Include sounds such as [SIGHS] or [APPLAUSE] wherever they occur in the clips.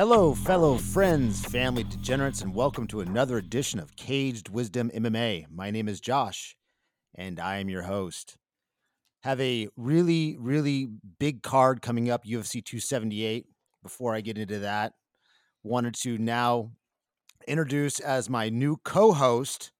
Hello, fellow friends, family degenerates, and welcome to another edition of Caged Wisdom MMA. My name is Josh, and I am your host. Have a really, really big card coming up, UFC 278. Before I get into that, wanted to now introduce as my new co-host,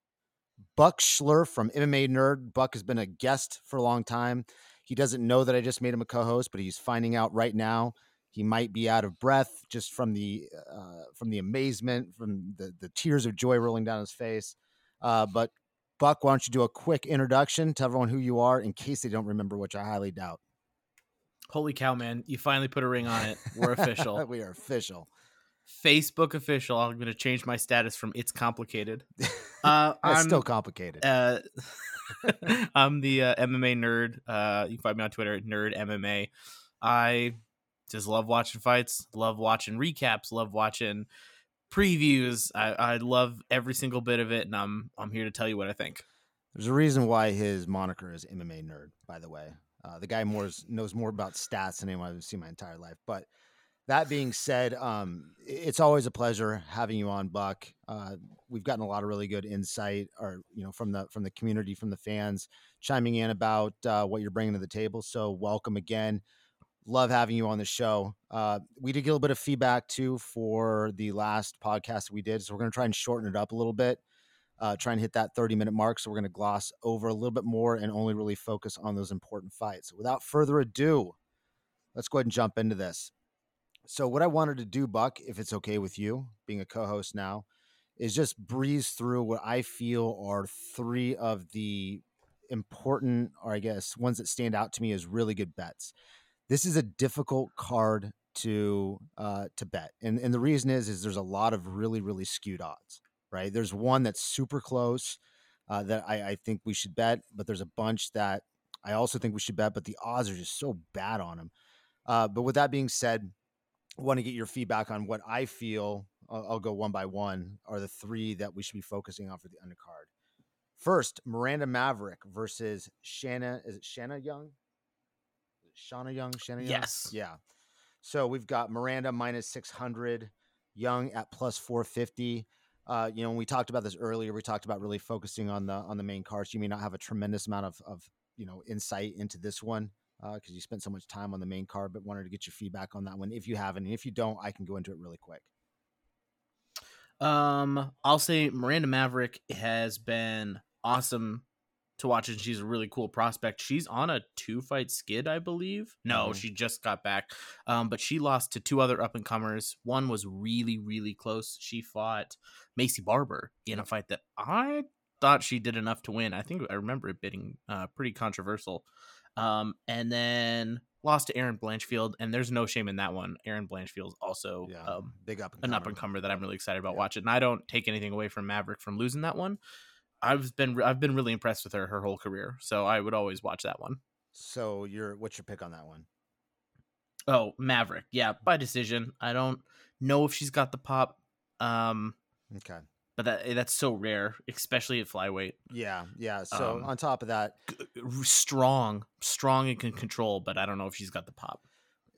Buck Schler from MMA Nerd. Buck has been a guest for a long time. He doesn't know that I just made him a co-host, but he's finding out right now. He might be out of breath just from the uh, from the amazement, from the the tears of joy rolling down his face. Uh, but Buck, why don't you do a quick introduction to everyone who you are, in case they don't remember, which I highly doubt. Holy cow, man! You finally put a ring on it. We're official. [LAUGHS] we are official. Facebook official. I'm going to change my status from "It's complicated." [LAUGHS] Uh, It's I'm still complicated. Uh, [LAUGHS] I'm the uh, MMA nerd. Uh, you can find me on Twitter at nerd MMA. I just love watching fights. Love watching recaps. Love watching previews. I, I love every single bit of it, and I'm I'm here to tell you what I think. There's a reason why his moniker is MMA nerd, by the way. Uh, the guy more knows more about stats than anyone I've seen my entire life. But that being said, um, it's always a pleasure having you on, Buck. Uh, we've gotten a lot of really good insight, or you know, from the from the community, from the fans, chiming in about uh, what you're bringing to the table. So welcome again. Love having you on the show. Uh, we did get a little bit of feedback too for the last podcast we did, so we're going to try and shorten it up a little bit uh, try and hit that 30 minute mark. So we're going to gloss over a little bit more and only really focus on those important fights. So without further ado, let's go ahead and jump into this. So, what I wanted to do, Buck, if it's okay with you, being a co host now, is just breeze through what I feel are three of the important, or I guess ones that stand out to me as really good bets. This is a difficult card to uh, to bet, and and the reason is is there's a lot of really really skewed odds right? There's one that's super close uh, that I, I think we should bet, but there's a bunch that I also think we should bet, but the odds are just so bad on them. Uh, but with that being said, I want to get your feedback on what I feel. I'll, I'll go one by one. Are the three that we should be focusing on for the undercard? First, Miranda Maverick versus Shanna. Is it Shanna Young? Shauna Young? Shanna Young? Yes. Yeah. So we've got Miranda minus 600, Young at plus 450 uh, you know, when we talked about this earlier, we talked about really focusing on the on the main cards. You may not have a tremendous amount of of you know insight into this one uh because you spent so much time on the main card, but wanted to get your feedback on that one if you haven't. And if you don't, I can go into it really quick. Um, I'll say Miranda Maverick has been awesome to watch, and she's a really cool prospect. She's on a two fight skid, I believe. No, Mhm. she just got back. Um, but she lost to two other up and comers. One was really, really close. She fought Maycee Barber in a fight that I thought she did enough to win. I think I remember it being uh, pretty controversial. Um, and then lost to Erin Blanchfield, and there's no shame in that one. Erin Blanchfield's also Yeah, um, big up an up and comer that I'm really excited about Yeah. watching. And I don't take anything away from Maverick from losing that one. I've been I've been really impressed with her her whole career, so I would always watch that one. So your what's your pick on that one? Oh, Maverick, yeah, by decision. I don't know if she's got the pop, um, Okay. but that that's so rare, especially at flyweight. Yeah, yeah. So Um, on top of that, Strong, strong and can control, but I don't know if she's got the pop.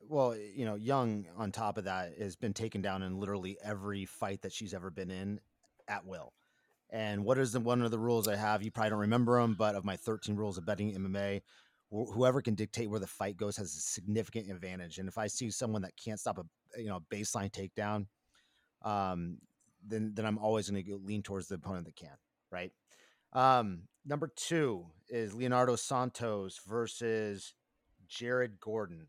well, you know, Young on top of that has been taken down in literally every fight that she's ever been in at will. And what is the one of the rules I have? You probably don't remember them, but of my 13 rules of betting MMA, wh- whoever can dictate where the fight goes has a significant advantage. And if I see someone that can't stop a you know baseline takedown, um, then then I'm always going to lean towards the opponent that can. Right. Um, number two is Leonardo Santos versus Jared Gordon.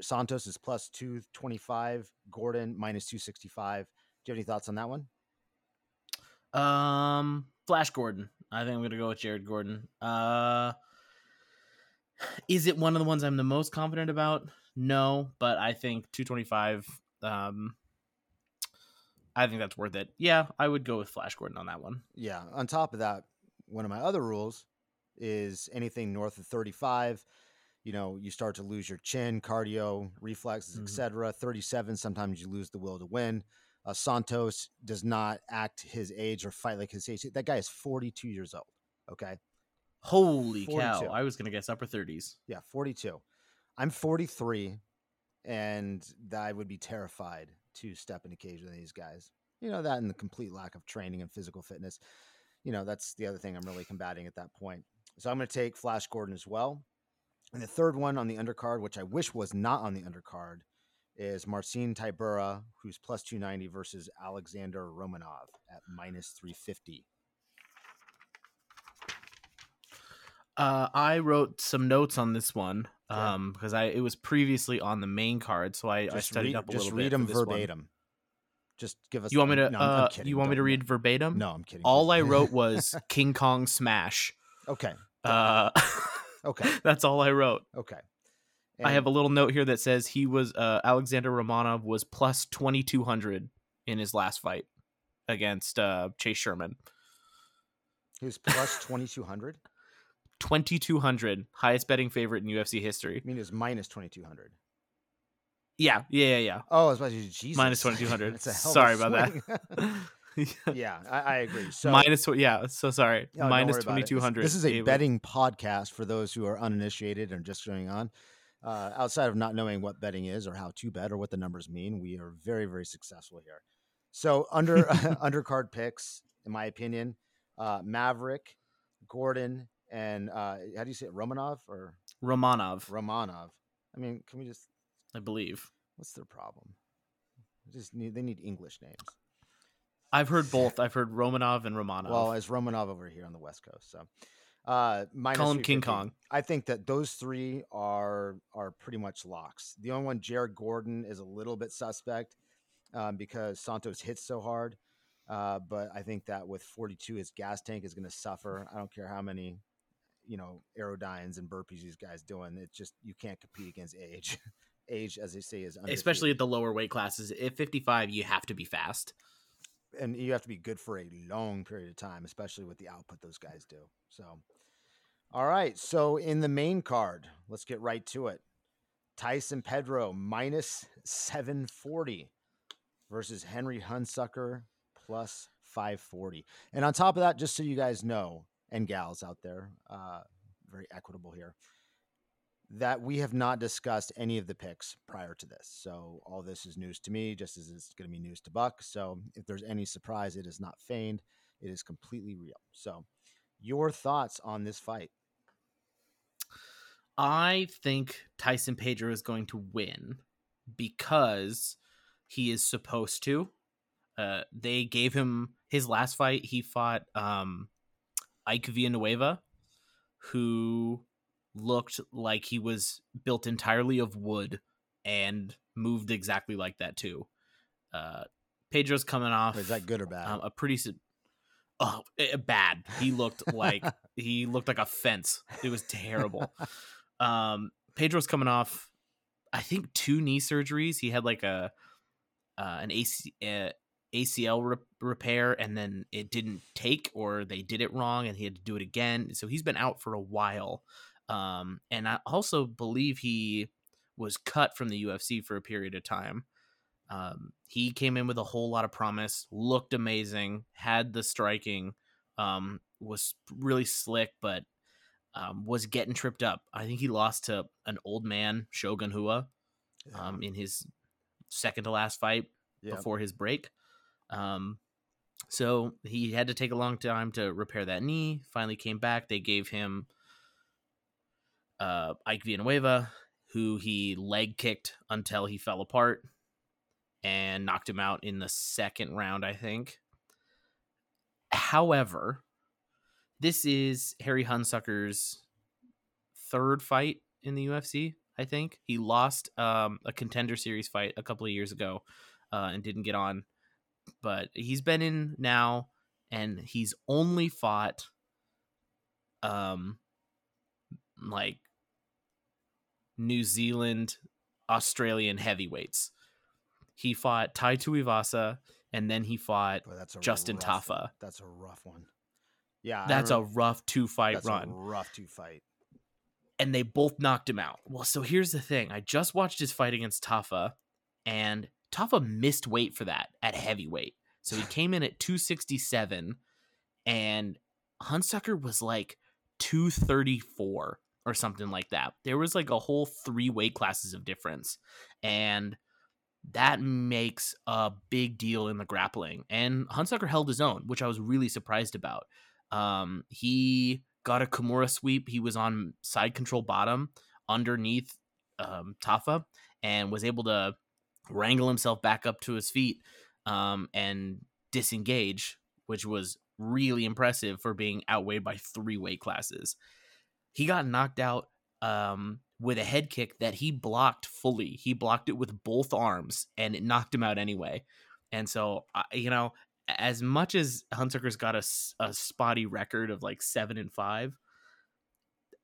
Santos is plus 225, Gordon minus 265. Do you have any thoughts on that one? Um, Flash Gordon. I think I'm gonna go with Jared Gordon. Uh, is it one of the ones I'm the most confident about? No, but I think 225. Um, I think that's worth it. Yeah, I would go with Flash Gordon on that one. Yeah. On top of that, one of my other rules is anything north of 35, you know, you start to lose your chin, cardio, reflexes, Mhm. etc. 37, sometimes you lose the will to win. Uh, Santos does not act his age or fight like his age. That guy is 42 years old. Okay. Holy 42. cow! I was gonna guess upper 30s. Yeah, 42. I'm 43, and I would be terrified two cage with These guys, you know, that and the complete lack of training and physical fitness. You know, that's the other thing I'm really combating at that point. So I'm going to take Flash Gordon as well. And the third one on the undercard, which I wish was not on the undercard, is Marcin Tybura, who's plus 290 versus Alexander Romanov at minus 350. Uh, I wrote some notes on this one um, because I it was previously on the main card, so I, I studied read, up a little bit. just read them this one. verbatim. Just give us. You want me to? no, uh, you want me to read verbatim? No, I'm kidding. All I wrote [LAUGHS] was King Kong smash. okay. Uh, Okay. [LAUGHS] that's all I wrote. Okay. I have a little note here that says he was uh, Alexander Romanov was plus twenty two hundred in his last fight against uh, Chase Sherman. He was plus [LAUGHS] 2200. Twenty two hundred, highest betting favorite in UFC history. I mean, it was minus 2200. Yeah, yeah, yeah, yeah. Oh, I was about to say, Jesus. Minus 2200. It's [LAUGHS] a hell of a Sorry about that. [LAUGHS] yeah, I, I agree. So Minus yeah. So sorry. No, don't Minus twenty two This- This is a betting podcast for those who are uninitiated and just going on. Uh, outside of not knowing what betting is or how to bet or what the numbers mean, we are very, very successful here. So under [LAUGHS] [LAUGHS] undercard picks, in my opinion, uh, Maverick, Gordon, and uh, how do you say it, Romanov or Romanov, Romanov? I mean, can we just? I believe. What's their problem? They just need they need English names. I've heard [LAUGHS] both. I've heard Romanov and Romanov. Well, it's Romanov over here on the West Coast. So uh minus Call him King Kong. I think that those three are are pretty much locks. The only one, Jared Gordon, is a little bit suspect um, because Santos hits so hard. Uh, but I think that with 42, his gas tank is going to suffer. I don't care how many, you know, Airdynes and burpees these guys doing. It's just you can't compete against age. [LAUGHS] age, as they say, is especially at the lower weight classes. At 55, you have to be fast. and you have to be good for a long period of time, especially with the output those guys do. So, all right. So in the main card, let's get right to it. Tyson Pedro minus 740 versus Henry Hunsucker plus 540. And on top of that, just so you guys know, and gals out there, uh, very equitable here, that we have not discussed any of the picks prior to this. So all this is news to me, just as it's going to be news to Buck. So if there's any surprise, it is not feigned. It is completely real. So your thoughts on this fight? I think Tyson Pedro is going to win because he is supposed to. Uh, they gave him his last fight. He fought um, Ike Villanueva, who looked like he was built entirely of wood and moved exactly like that too. Uh, Pedro's coming off. Is that good or bad? um, a pretty oh eh, bad. He looked like [LAUGHS] he looked like a fence. It was terrible. [LAUGHS] um, Pedro's coming off, I think two knee surgeries. He had like a uh, an AC, uh, ACL re- repair, and then it didn't take, or they did it wrong, and he had to do it again. So he's been out for a while. Um, and I also believe he was cut from the UFC for a period of time. Um, he came in with a whole lot of promise, looked amazing, had the striking, um, was really slick, but um, was getting tripped up. I think he lost to an old man, Shogun Rua, um, in his second to last fight Yeah. before his break. Um, so he had to take a long time to repair that knee. Finally came back. They gave him uh, Ike Villanueva, who he leg kicked until he fell apart and knocked him out in the second round, I think. However, this is Harry Hunsucker's third fight in the UFC. I think he lost um, a contender series fight a couple of years ago uh, and didn't get on, but he's been in now, and he's only fought um like New Zealand, Australian heavyweights. He fought Tai Tuivasa, and then he fought. Boy, Justin rough. That's a rough one. Yeah, That's a rough two fight that's run. A rough two fight. and they both knocked him out. Well, so here's the thing. I just watched his fight against Tafa, and Tafa missed weight for that at heavyweight. So he [SIGHS] came in at 267, and Hunsucker was like 234 or something like that. There was like a whole three weight classes of difference. And that makes a big deal in the grappling. And Hunsucker held his own, which I was really surprised about. Um, he got a Kimura sweep. He was on side control bottom underneath um, Tafa and was able to wrangle himself back up to his feet um, and disengage, which was really impressive for being outweighed by three weight classes. He got knocked out um, with a head kick that he blocked fully. He blocked it with both arms and it knocked him out anyway. And so, you know, as much as Hunsucker's got a, a spotty record of like seven and five,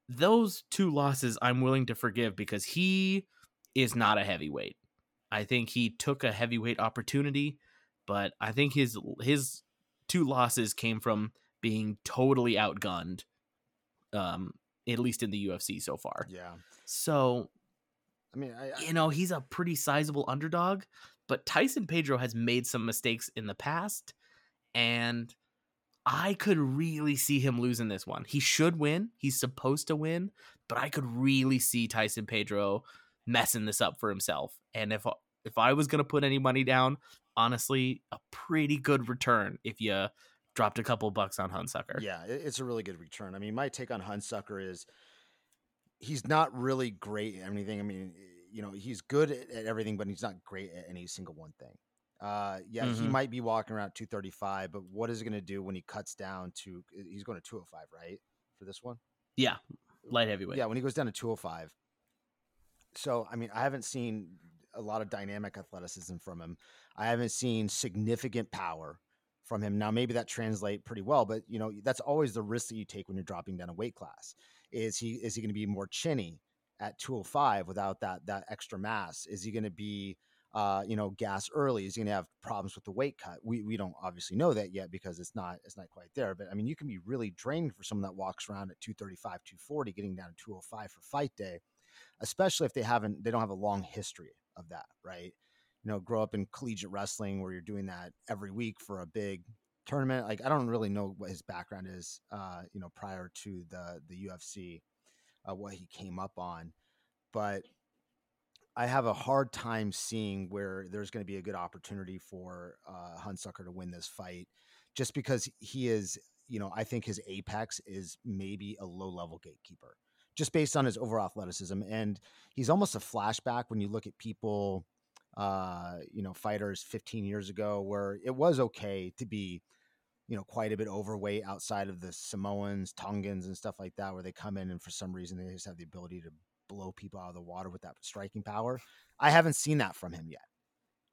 those two losses I'm willing to forgive because he is not a heavyweight. I think he took a heavyweight opportunity, but I think his his two losses came from being totally outgunned, um, at least in the UFC so far. Yeah. So, I mean, I, I, you know, he's a pretty sizable underdog, but Tyson Pedro has made some mistakes in the past, and I could really see him losing this one. He should win. He's supposed to win, but I could really see Tyson Pedro messing this up for himself. And if if I was gonna put any money down, honestly, a pretty good return if you dropped a couple bucks on Hunsucker. Yeah, it's a really good return. I mean, my take on Hunsucker is he's not really great at anything. I mean, you know, he's good at, at everything, but he's not great at any single one thing. Uh, yeah, mm-hmm. he might be walking around 235, but what is it going to do when he cuts down to? He's going to 205, right, for this one? Yeah, light heavyweight. Yeah, when he goes down to 205. So, I mean, I haven't seen a lot of dynamic athleticism from him. I haven't seen significant power from him. Now, maybe that translate pretty well, but you know that's always the risk that you take when you're dropping down a weight class. Is he is he going to be more chinny at 205 without that that extra mass? Is he going to be uh, you know, gas early? Is he going to have problems with the weight cut? We we don't obviously know that yet because it's not it's not quite there. But I mean, you can be really drained for someone that walks around at 235, 240, getting down to 205 for fight day, especially if they haven't they don't have a long history of that, right? You know, grow up in collegiate wrestling where you're doing that every week for a big tournament. Like I don't really know what his background is, uh, you know, prior to the the UFC, uh, what he came up on, but I have a hard time seeing where there's going to be a good opportunity for uh, Hunsucker to win this fight, just because he is, you know, I think his apex is maybe a low level gatekeeper, just based on his overall athleticism, and he's almost a flashback when you look at people, uh, you know, fighters 15 years ago, where it was okay to be, you know, quite a bit overweight outside of the Samoans, Tongans, and stuff like that, where they come in and for some reason they just have the ability to blow people out of the water with that striking power. I haven't seen that from him yet.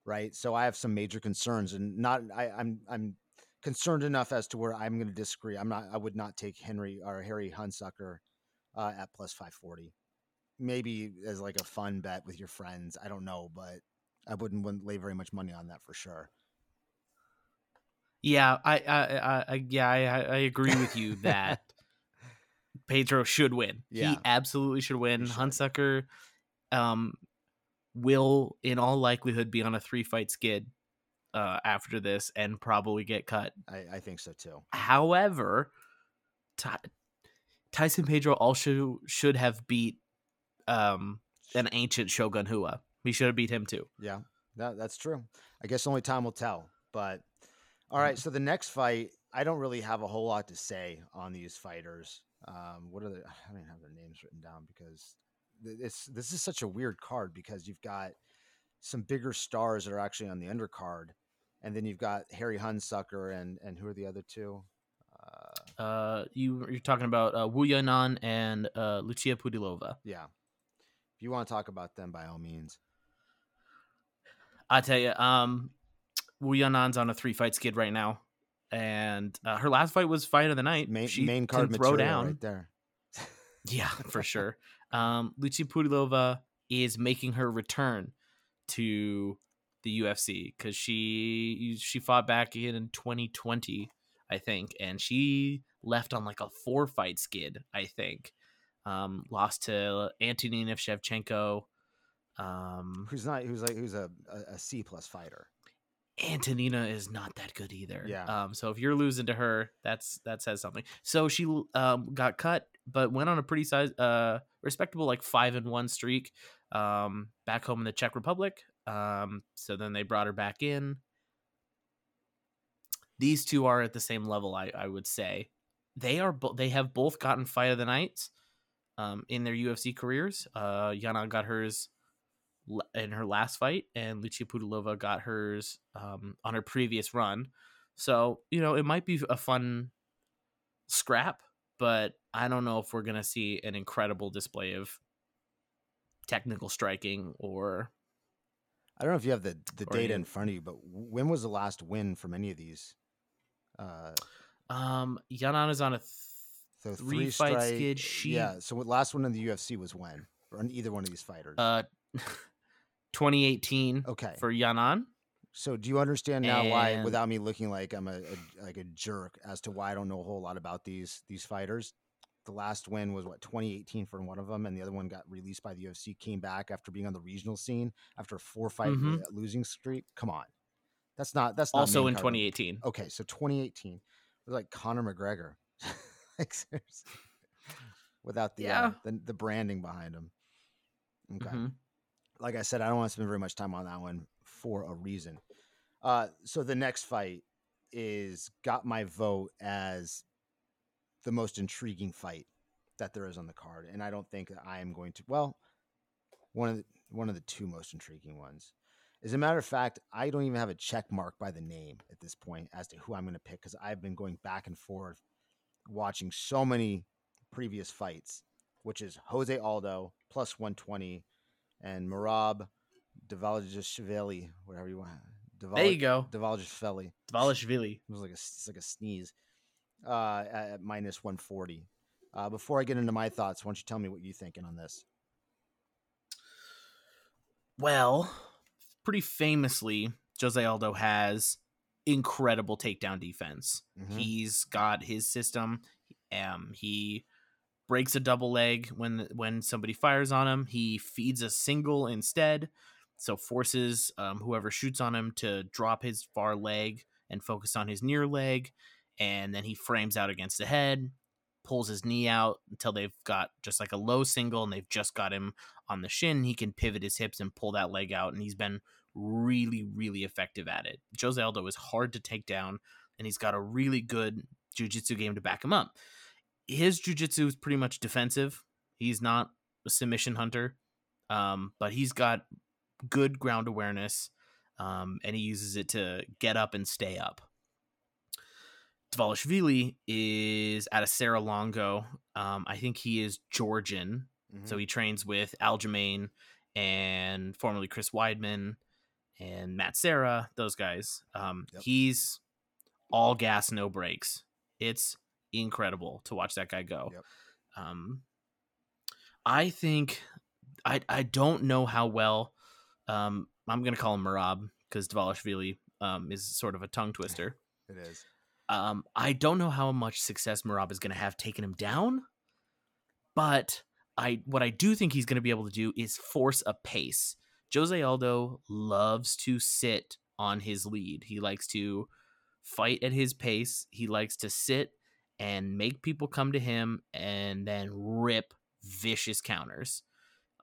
Right. So I have some major concerns and not I, I'm I'm concerned enough as to where I'm going to disagree. I'm not I would not take Henry or Harry Hunsucker uh, at plus 540. Maybe as like a fun bet with your friends. I don't know, but I wouldn't, wouldn't lay very much money on that for sure. Yeah, I, I, I, yeah, I, I agree with you that [LAUGHS] Pedro should win. Yeah. He absolutely should win. Should. Hunsucker um, will, in all likelihood, be on a three fight skid uh, after this and probably get cut. I, I think so too. However, Ty- Tyson Pedro also should have beat um, an ancient Shogun Rua. He should have beat him too. Yeah, that, that's true. I guess only time will tell. But all right, mm-hmm. so the next fight, I don't really have a whole lot to say on these fighters. Um, what are the? [SIGHS] I don't have their names written down because this this is such a weird card because you've got some bigger stars that are actually on the undercard, and then you've got Harry Hunsucker and and who are the other two? Uh, uh you you're talking about uh, Wu Yanan and uh, Lucia Pudilova. Yeah, if you want to talk about them, by all means. I tell you, um, Wu Yanan's on a three fight skid right now and uh, her last fight was fight of the night. Main, she main card throw down right there. yeah, [LAUGHS] for sure. Um, Lucia Pudilova is making her return to the UFC because she she fought back in 2020, I think, and she left on like a four fight skid, I think. Um, lost to Antonina Shevchenko. Um, who's not who's like who's a, a, a C plus fighter. Antonina is not that good either. Yeah. Um, so if you're losing to her, that's that says something. So she um got cut, but went on a pretty size uh respectable like five and one streak. Um, back home in the Czech Republic. Um, so then they brought her back in. These two are at the same level, I, I would say. They are bo- they have both gotten fight of the nights um, in their UFC careers. Uh, Yana got hers in her last fight, and Lucia Pudilova got hers um, on her previous run. So you know it might be a fun scrap, but I don't know if we're gonna see an incredible display of technical striking or I don't know if you have the the data in front of you, but when was the last win from any of these? Uh, um Yanan is on a th- so Three three fight strike. skid. She- yeah. So last one in the UFC was when, or on either one of these fighters? uh [LAUGHS] 2018 okay. for Yanan. So do you understand now why, without me looking like I'm a, a like a jerk, as to why I don't know a whole lot about these these fighters? The last win was what 2018 for one of them, and the other one got released by the UFC. Came back after being on the regional scene after a four fight Mhm. uh, losing streak. Come on, that's not that's not Also in card. 2018. Okay, so 2018 it was like Conor McGregor, [LAUGHS] like seriously, without the, uh, the the branding behind him. Okay Mhm. Like I said, I don't want to spend very much time on that one for a reason. Uh, so the next fight is got my vote as the most intriguing fight that there is on the card, and I don't think I am going to. Well, one of the one of the two most intriguing ones. As a matter of fact, I don't even have a check mark by the name at this point as to who I'm going to pick because I've been going back and forth watching so many previous fights, which is Jose Aldo plus 120 and Merab Davalishvili, whatever you want. Daval- There you go. Davalishvili. Dvalishvili. It was like a it's like a sneeze. Uh, at, at minus 140. Uh, before I get into my thoughts, why don't you tell me what you're thinking on this? Well, pretty famously, Jose Aldo has incredible takedown defense. Mhm. He's got his system. Um, he breaks a double leg when when somebody fires on him. He feeds a single instead, so forces um, whoever shoots on him to drop his far leg and focus on his near leg, and then he frames out against the head, pulls his knee out until they've got just like a low single, and they've just got him on the shin. He can pivot his hips and pull that leg out, and he's been really, really effective at it. Jose Aldo is hard to take down, and he's got a really good jujitsu game to back him up. His jujitsu is pretty much defensive. He's not a submission hunter, um, but he's got good ground awareness, um, and he uses it to get up and stay up. Dvalishvili is out of Serra Longo. Um, I think he is Georgian, so Mhm. he trains with Aljamain and formerly Chris Weidman and Matt Serra, those guys. Um, Yep. He's all gas, no brakes. It's incredible to watch that guy go. Yep. Um, I think I I don't know how well. Um, I'm gonna call him Merab because Dvalishvili um, is sort of a tongue twister. [LAUGHS] it is. Um, I don't know how much success Merab is going to have taking him down, but I what I do think he's going to be able to do is force a pace. Jose Aldo loves to sit on his lead. He likes to fight at his pace. He likes to sit and make people come to him and then rip vicious counters.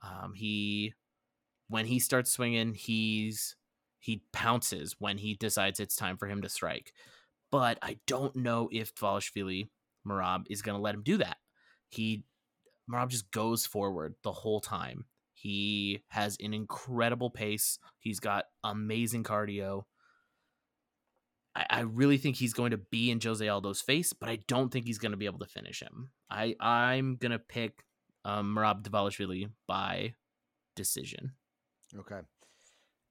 Um, he when he starts swinging, he's he pounces when he decides it's time for him to strike but I don't know if Dvalishvili Merab is going to let him do that. He Merab just goes forward the whole time. He has an incredible pace. He's got amazing cardio. I, I really think he's going to be in Jose Aldo's face, but I don't think he's going to be able to finish him. I I'm gonna pick um, Merab Dvalishvili by decision. Okay.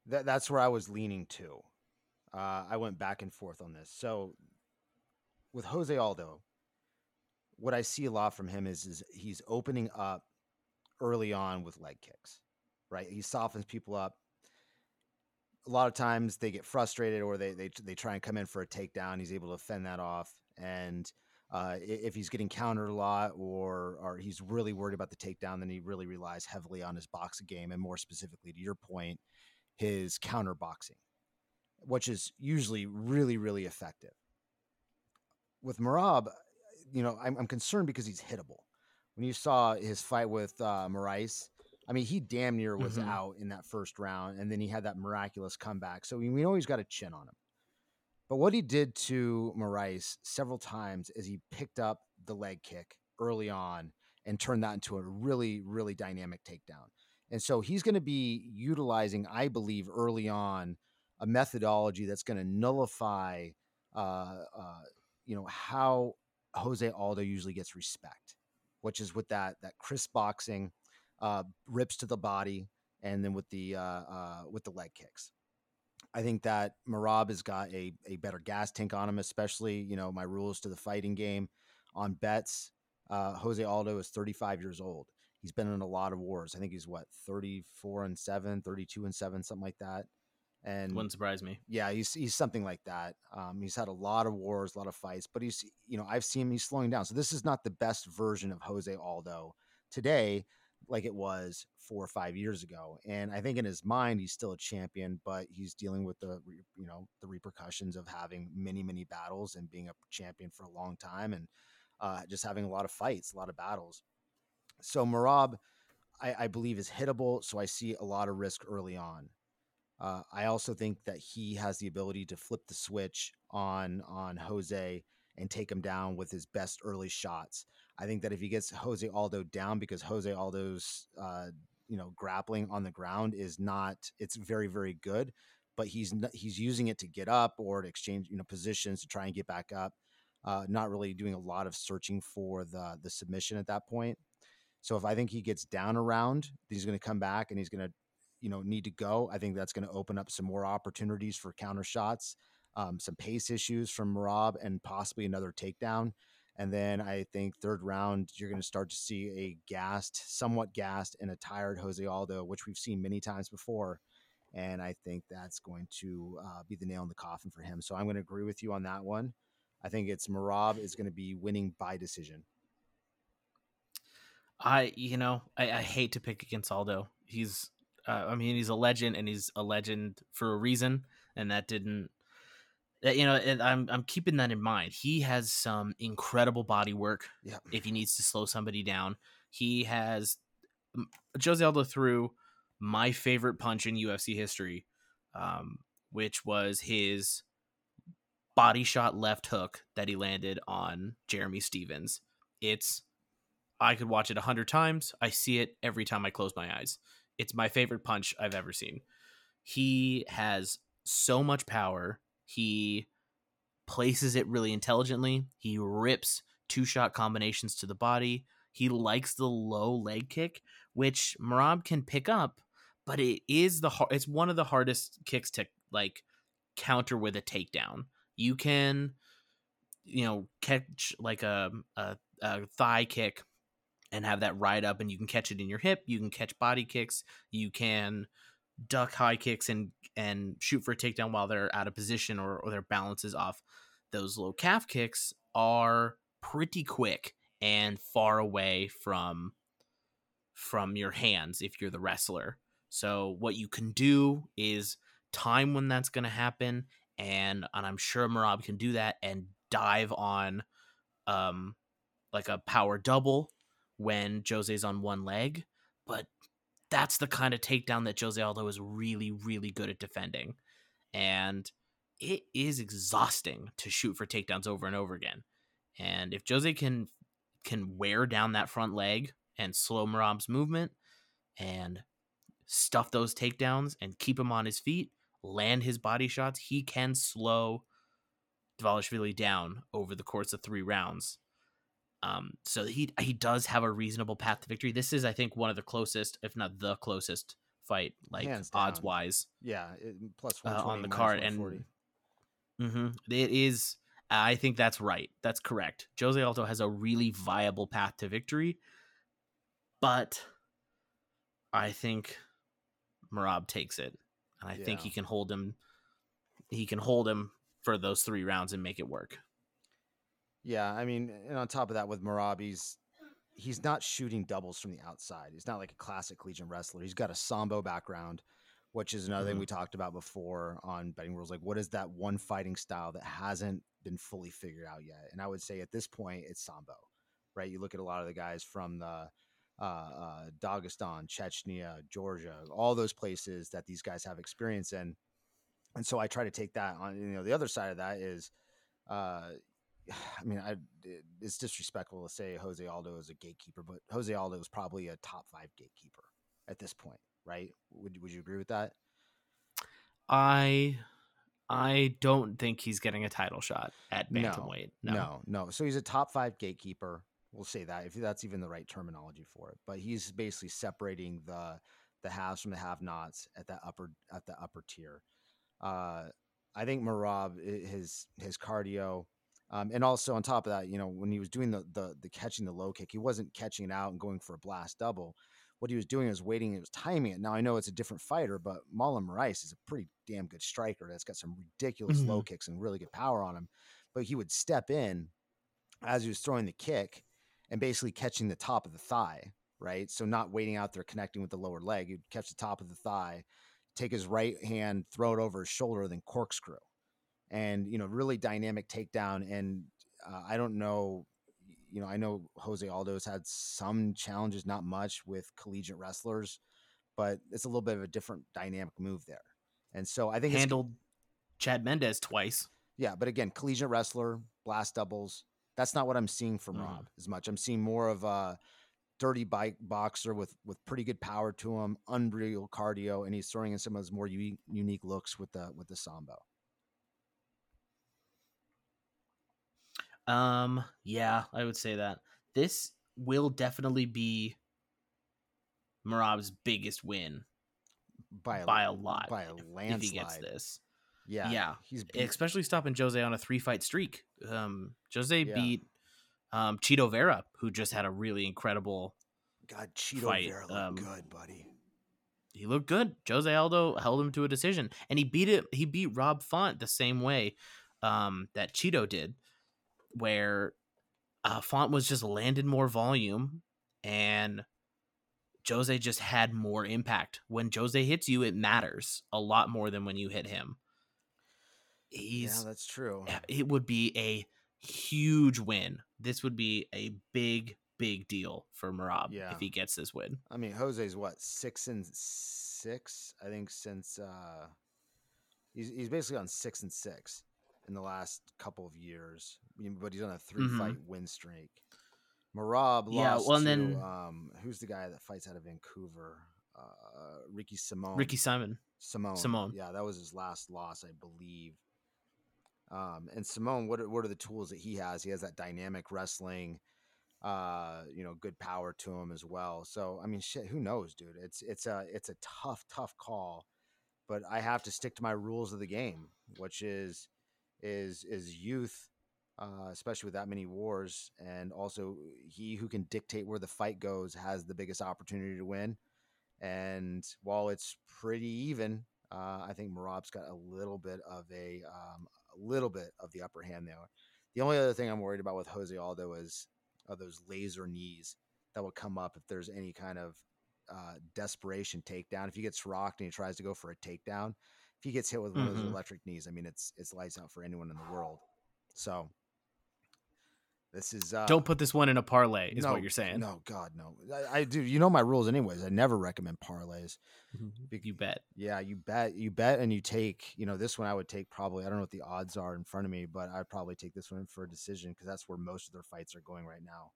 That, that's where I was leaning to. Uh, I went back and forth on this. So with Jose Aldo, what I see a lot from him is, is he's opening up early on with leg kicks, right? He softens people up. A lot of times they get frustrated or they, they, they try and come in for a takedown. He's able to fend that off. And uh, if he's getting countered a lot or, or he's really worried about the takedown, then he really relies heavily on his boxing game and more specifically to your point, his counter boxing, which is usually really, really effective. With Merab, you know, I'm, I'm concerned because he's hittable. When you saw his fight with uh, Moraes, I mean, he damn near was Mhm. out in that first round, and then he had that miraculous comeback. So we, we know he's got a chin on him. But what he did to Moraes several times is he picked up the leg kick early on and turned that into a really, really dynamic takedown. And so he's going to be utilizing, I believe, early on a methodology that's going to nullify, uh, uh, you know, how Jose Aldo usually gets respect, which is with that that crisp boxing, uh, rips to the body, and then with the uh, uh, with the leg kicks. I think that Merab has got a, a better gas tank on him, especially, you know, my rules to the fighting game on bets. Uh, Jose Aldo is 35 years old. He's been in a lot of wars. I think he's what, 34 and 7, 32 and 7, something like that. And Wouldn't surprise me. yeah, he's he's something like that. Um, he's had a lot of wars, a lot of fights, but he's you know I've seen him. He's slowing down. So this is not the best version of Jose Aldo today, like it was four or five years ago. And I think in his mind he's still a champion, but he's dealing with the you know the repercussions of having many many battles and being a champion for a long time and uh, just having a lot of fights, a lot of battles. So Merab, I, I believe is hittable. So I see a lot of risk early on. Uh, I also think that he has the ability to flip the switch on on Jose and take him down with his best early shots. I think that if he gets Jose Aldo down because Jose Aldo's uh, you know grappling on the ground is not it's very very good, but he's he's using it to get up or to exchange you know positions to try and get back up. Uh, not really doing a lot of searching for the the submission at that point. So if I think he gets down around, he's going to come back and he's going to you know need to go. I think that's going to open up some more opportunities for counter shots, um, some pace issues from Rob, and possibly another takedown. And then I think third round you're going to start to see a gassed, somewhat gassed, and a tired Jose Aldo, which we've seen many times before. And I think that's going to uh, be the nail in the coffin for him. So I'm going to agree with you on that one. I think it's Merab is going to be winning by decision. I, you know, I, I hate to pick against Aldo. He's, uh, I mean, he's a legend, and he's a legend for a reason, and that didn't, you know, and I'm I'm keeping that in mind. He has some incredible body work. Yeah. If he needs to slow somebody down, he has. Jose Aldo threw my favorite punch in UFC history, um, which was his body shot left hook that he landed on Jeremy Stephens. It's I could watch it a hundred times. I see it every time I close my eyes. It's my favorite punch I've ever seen. He has so much power. He places it really intelligently. He rips two shot combinations to the body. He likes the low leg kick, which Merab can pick up, but it is the har- it's one of the hardest kicks to like counter with a takedown. You can, you know, catch like a, a, a thigh kick and have that ride up and you can catch it in your hip you can catch body kicks you can duck high kicks and and shoot for a takedown while they're out of position or, or their balance is off. Those low calf kicks are pretty quick and far away from from your hands if you're the wrestler. So what you can do is time when that's going to happen and and i'm sure merab can do that and dive on um like a power double when Jose's on one leg, but that's the kind of takedown that Jose Aldo is really, really good at defending. And it is exhausting to shoot for takedowns over and over again. And if Jose can can wear down that front leg and slow Merab's movement and stuff those takedowns and keep him on his feet, land his body shots, he can slow Dvalishvili down over the course of three rounds. Um, so he he does have a reasonable path to victory. This is, I think, one of the closest, if not the closest fight, like odds wise. Yeah, it, plus uh, on the card. And 140. hmm it is. I think that's right. That's correct. Jose Aldo has a really viable path to victory, but I think Merab takes it, and I think he can hold him. He can hold him for those three rounds and make it work. Yeah, I mean, and on top of that, with Merab, he's not shooting doubles from the outside. He's not like a classic collegiate wrestler. He's got a sambo background, which is another thing Mhm. we talked about before on betting rules. Like, what is that one fighting style that hasn't been fully figured out yet? And I would say at this point, it's sambo, right? You look at a lot of the guys from the uh, uh, Dagestan, Chechnya, Georgia, all those places that these guys have experience in. And so I try to take that on. You know, the other side of that is, uh, [SIGHS] I mean, I it's disrespectful to say Jose Aldo is a gatekeeper, but Jose Aldo is probably a top five gatekeeper at this point, right? Would Would you agree with that? I I don't think he's getting a title shot at bantamweight. No, no, no. So he's a top five gatekeeper. We'll say that if that's even the right terminology for it. But he's basically separating the the haves from the have-nots at that upper at the upper tier. Uh, I think Merab his his cardio, um, and also on top of that, you know, when he was doing the, the the catching the low kick, he wasn't catching it out and going for a blast double what he was doing was waiting, he was timing it. Now I know it's a different fighter, but Marlon Moraes is a pretty damn good striker that's got some ridiculous mm-hmm. low kicks and really good power on him. But he would step in as he was throwing the kick and basically catching the top of the thigh, right? So not waiting out there connecting with the lower leg. He'd catch the top of the thigh, take his right hand, throw it over his shoulder, then corkscrew. And, you know, really dynamic takedown. And uh, I don't know you know, I know Jose Aldo's had some challenges, not much with collegiate wrestlers, but it's a little bit of a different dynamic move there. And so I think handled Chad Mendes twice. Yeah, but again, collegiate wrestler, blast doubles. That's not what I'm seeing from mm. Rob as much. I'm seeing more of a dirty bike boxer with with pretty good power to him, unreal cardio, and he's throwing in some of his more unique, unique looks with the with the sambo. Um, yeah, I would say that this will definitely be Merab's biggest win by a, by a lot by a landslide. If he gets this, yeah, yeah, he's beat. especially stopping Jose on a three fight streak. Um, Jose yeah. beat um Chito Vera, who just had a really incredible. God, Chito fight. Vera looked um, good, buddy. He looked good. Jose Aldo held him to a decision, and he beat it. He beat Rob Font the same way um, that Chito did where uh, Font was just landed more volume and Jose just had more impact. When Jose hits you, it matters a lot more than when you hit him. He's, yeah, that's true. It would be a huge win. This would be a big, big deal for Merab yeah. if he gets this win. I mean, Jose's what six and six, I think, since uh, he's he's basically on six and six in the last couple of years, but he's on a 3 mm-hmm. fight win streak. Merab yeah, well, and to, then um, who's the guy that fights out of Vancouver? Uh, Ricky Simon. Ricky Simon. Simon. Simon. Yeah, that was his last loss, I believe. Um, and Simone, what are, what are the tools that he has? He has that dynamic wrestling, uh, you know, good power to him as well. So, I mean, shit, who knows, dude? It's it's a it's a tough, tough call, but I have to stick to my rules of the game, which is is is youth, uh, especially with that many wars, and also he who can dictate where the fight goes has the biggest opportunity to win. And while it's pretty even, uh, I think Merab's got a little bit of a um, a little bit of the upper hand there. The only other thing I'm worried about with Jose Aldo is are those laser knees that will come up if there's any kind of uh, desperation takedown. If he gets rocked and he tries to go for a takedown, he gets hit with one mm-hmm. of those mm-hmm. electric knees, I mean, it's it's lights out for anyone in the world. So this is uh, don't put this one in a parlay, is no, what you're saying. No, God, no. I, I, do. You know my rules, anyways. I never recommend parlays. Mm-hmm. You bet. Yeah, you bet. You bet, and you take. You know, this one I would take probably. I don't know what the odds are in front of me, but I'd probably take this one for a decision because that's where most of their fights are going right now.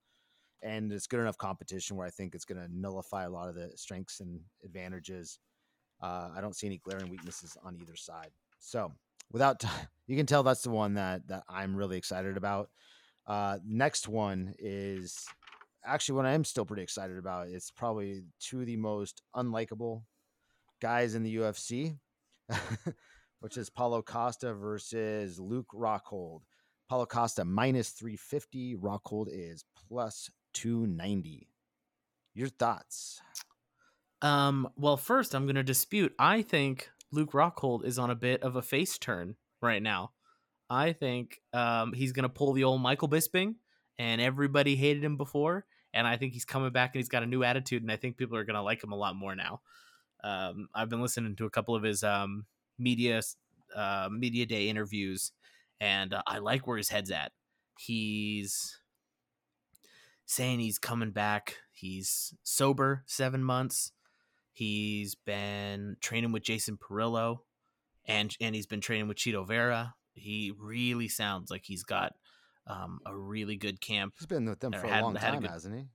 And it's good enough competition where I think it's going to nullify a lot of the strengths and advantages uh, I don't see any glaring weaknesses on either side. So without, [LAUGHS] you can tell that's the one that that I'm really excited about. Uh, next one is actually one I am still pretty excited about. It's probably two of the most unlikable guys in the UFC, [LAUGHS] which is Paulo Costa versus Luke Rockhold. Paulo Costa minus 350. Rockhold is plus 290. Your thoughts? Um, well, first, I'm going to dispute. I think Luke Rockhold is on a bit of a face turn right now. I think um, he's going to pull the old Michael Bisping, and everybody hated him before. And I think he's coming back and he's got a new attitude, and I think people are going to like him a lot more now. Um, I've been listening to a couple of his um, media uh, media day interviews, and uh, I like where his head's at. He's saying he's coming back. He's sober seven months. He's been training with Jason Parillo, and and he's been training with Chito Vera. He really sounds like he's got um, a really good camp. He's been with them Or for a long had a time, good- hasn't he?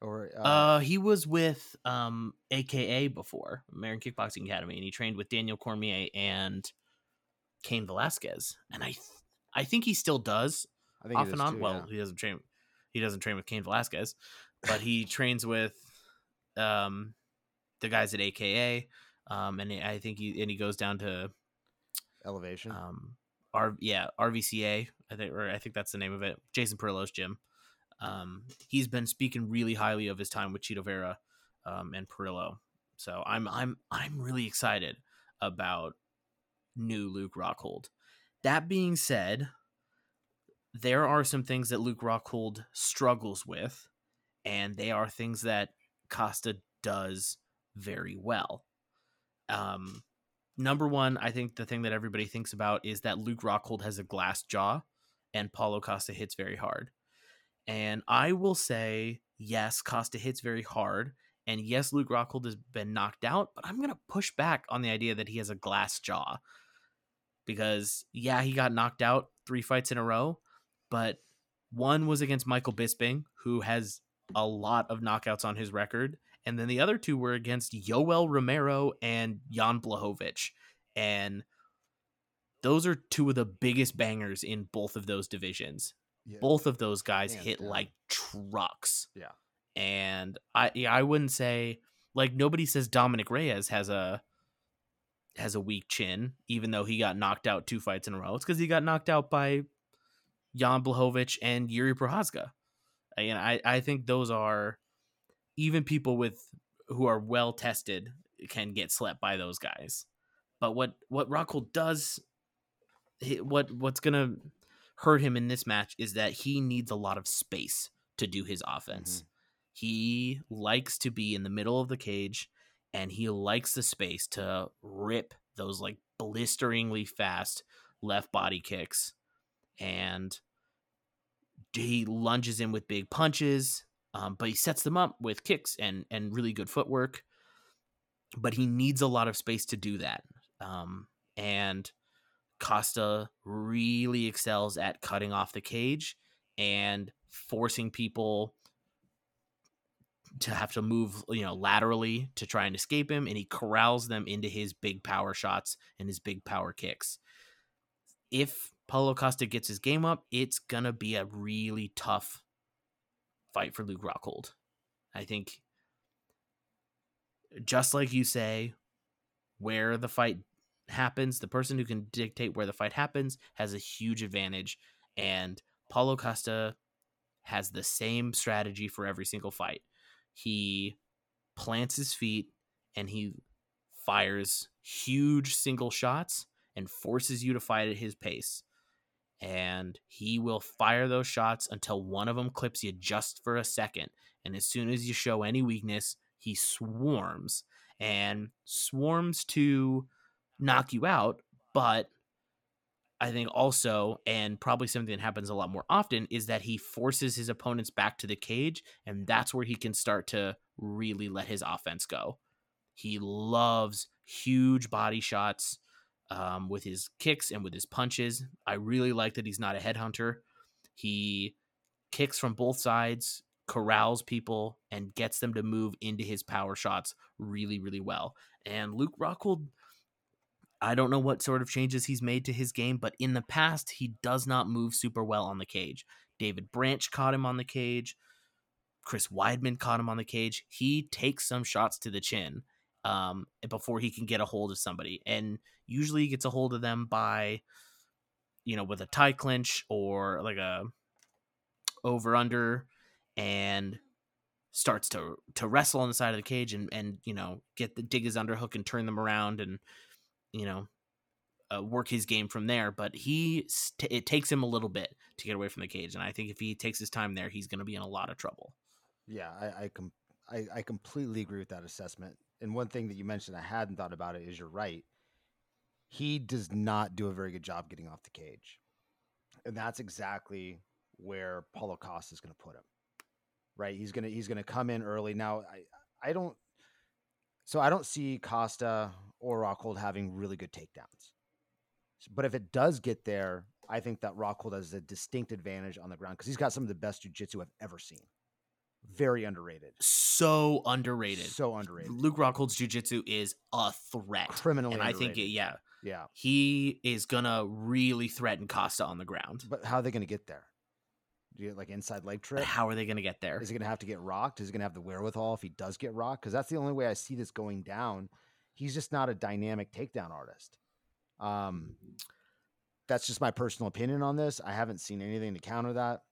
Or uh, Uh, he was with um AKA before American Kickboxing Academy, and he trained with Daniel Cormier and Cain Velasquez. And I, th- I think he still does I think off and on. too, well, yeah. he doesn't train. He doesn't train with Cain Velasquez, but he [LAUGHS] trains with um the guys at AKA. Um, and I think he and he goes down to elevation. um R yeah RVCA I think or I think that's the name of it. Jason Parillo's gym. Um, he's been speaking really highly of his time with Chito Vera, um, and Parillo. So I'm I'm I'm really excited about new Luke Rockhold. That being said, there are some things that Luke Rockhold struggles with, and they are things that Costa does very well. Um, number one, I think the thing that everybody thinks about is that Luke Rockhold has a glass jaw, and Paulo Costa hits very hard. And I will say, yes, Costa hits very hard. And yes, Luke Rockhold has been knocked out, but I'm going to push back on the idea that he has a glass jaw. Because, yeah, he got knocked out three fights in a row, but one was against Michael Bisping, who has a lot of knockouts on his record. And then the other two were against Yoel Romero and Jan Blachowicz. And those are two of the biggest bangers in both of those divisions Yeah. both of those guys hit down. like trucks. Yeah. And I yeah, I wouldn't say like nobody says Dominick Reyes has a has a weak chin, even though he got knocked out two fights in a row. It's because he got knocked out by Jan Blachowicz and Jiri Prochazka. And I, I think those are even people with who are well tested can get slept by those guys. But what what Rockhold does, what what's gonna hurt him in this match is that he needs a lot of space to do his offense. Mm-hmm. He likes to be in the middle of the cage and he likes the space to rip those like blisteringly fast left body kicks and he lunges in with big punches um, but he sets them up with kicks and and really good footwork but he needs a lot of space to do that um, and Costa really excels at cutting off the cage and forcing people to have to move, you know, laterally to try and escape him, and he corrals them into his big power shots and his big power kicks. If Paulo Costa gets his game up, it's gonna be a really tough fight for Luke Rockhold. I think, just like you say, where the fight happens, the person who can dictate where the fight happens has a huge advantage. And Paulo Costa has the same strategy for every single fight. He plants his feet and he fires huge single shots and forces you to fight at his pace. And he will fire those shots until one of them clips you just for a second. And as soon as you show any weakness, he swarms and swarms to knock you out. But I think also, and probably something that happens a lot more often, is that he forces his opponents back to the cage, and that's where he can start to really let his offense go. He loves huge body shots um, with his kicks and with his punches. I really like that he's not a headhunter. He kicks from both sides, corrals people, and gets them to move into his power shots really, really well. And Luke Rockhold I don't know what sort of changes he's made to his game, but in the past, he does not move super well on the cage. David Branch caught him on the cage. Chris Weidman caught him on the cage. He takes some shots to the chin um, before he can get a hold of somebody. And usually he gets a hold of them by, you know, with a tie clinch or like a over under and starts to to wrestle on the side of the cage and and you know get the dig his underhook and turn them around and you know uh, work his game from there but he st- it takes him a little bit to get away from the cage and i think if he takes his time there he's going to be in a lot of trouble Yeah, I I, com- I I completely agree with that assessment. And one thing that you mentioned I hadn't thought about it is you're right. He does not do a very good job getting off the cage. And that's exactly where Paulo Costa is going to put him. right? He's gonna he's gonna come in early. Now I I don't so I don't see Costa or Rockhold having really good takedowns. But if it does get there, I think that Rockhold has a distinct advantage on the ground because he's got some of the best jujitsu I've ever seen. Very underrated. So underrated. So underrated. Luke Rockhold's jujitsu is a threat. Criminally and I think, yeah, yeah. he is gonna really threaten Costa on the ground. But how are they going to get there? Do you get like inside leg trip? how are they gonna get there? Is he going to have to get rocked? Is he going to have the wherewithal if he does get rocked? Because that's the only way I see this going down. He's just not a dynamic takedown artist. Um, that's just my personal opinion on this. I haven't seen anything to counter that.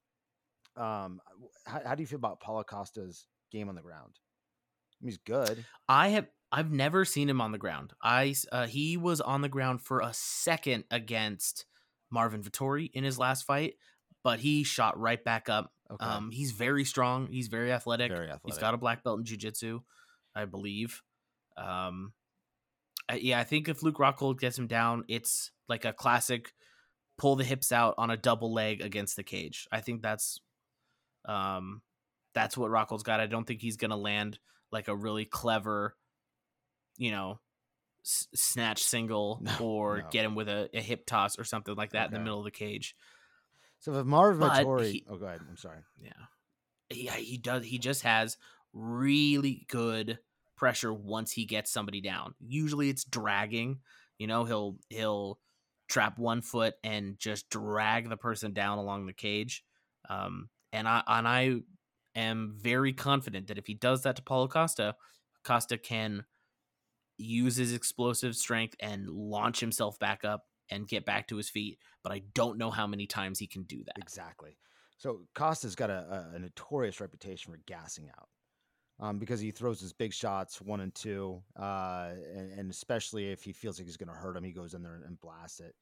Um, how, how do you feel about Paulo Costa's game on the ground? He's good. I have I've never seen him on the ground. I uh, he was on the ground for a second against Marvin Vettori in his last fight, but he shot right back up. Okay. Um, he's very strong. He's very athletic. Very He's athletic. got a black belt in jiu-jitsu, I believe. Um, I, yeah, I think if Luke Rockhold gets him down, it's like a classic pull the hips out on a double leg against the cage. I think that's um that's what Rockhold's got. I don't think he's going to land like a really clever you know s- snatch single [LAUGHS] No, or no. get him with a, a hip toss or something like that in the middle of the cage. So if But Vettori, oh, go ahead. I'm sorry. Yeah. Yeah, he does. He just has really good pressure once he gets somebody down. Usually it's dragging. You know, he'll he'll trap one foot and just drag the person down along the cage. Um, and I and I am very confident that if he does that to Paulo Costa, Costa can use his explosive strength and launch himself back up and get back to his feet. But I don't know how many times he can do that. Exactly. So Costa's got a, a, notorious reputation for gassing out. Um, because he throws his big shots one and two, uh, and, and especially if he feels like he's going to hurt him, he goes in there and, and blasts it.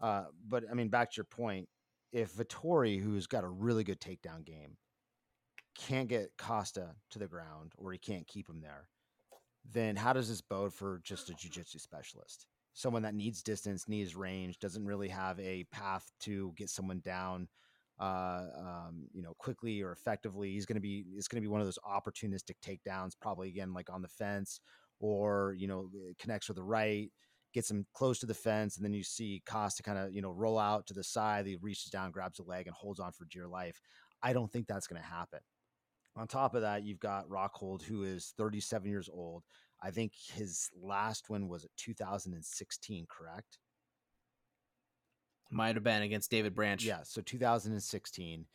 Uh, but I mean, back to your point, if Vettori, who's got a really good takedown game, can't get Costa to the ground or he can't keep him there, then how does this bode for just a jiu-jitsu specialist? Someone that needs distance, needs range, doesn't really have a path to get someone down uh, um, you know, quickly or effectively. He's going to be, it's going to be one of those opportunistic takedowns, probably again, like on the fence or, you know, connects with the right, gets him close to the fence. And then you see Costa kind of, you know, roll out to the side. He reaches down, grabs a leg and holds on for dear life. I don't think that's going to happen. On top of that, you've got Rockhold, who is 37 years old. I think his last win was 2016, correct? Might have been against David Branch. Yeah, so 2016.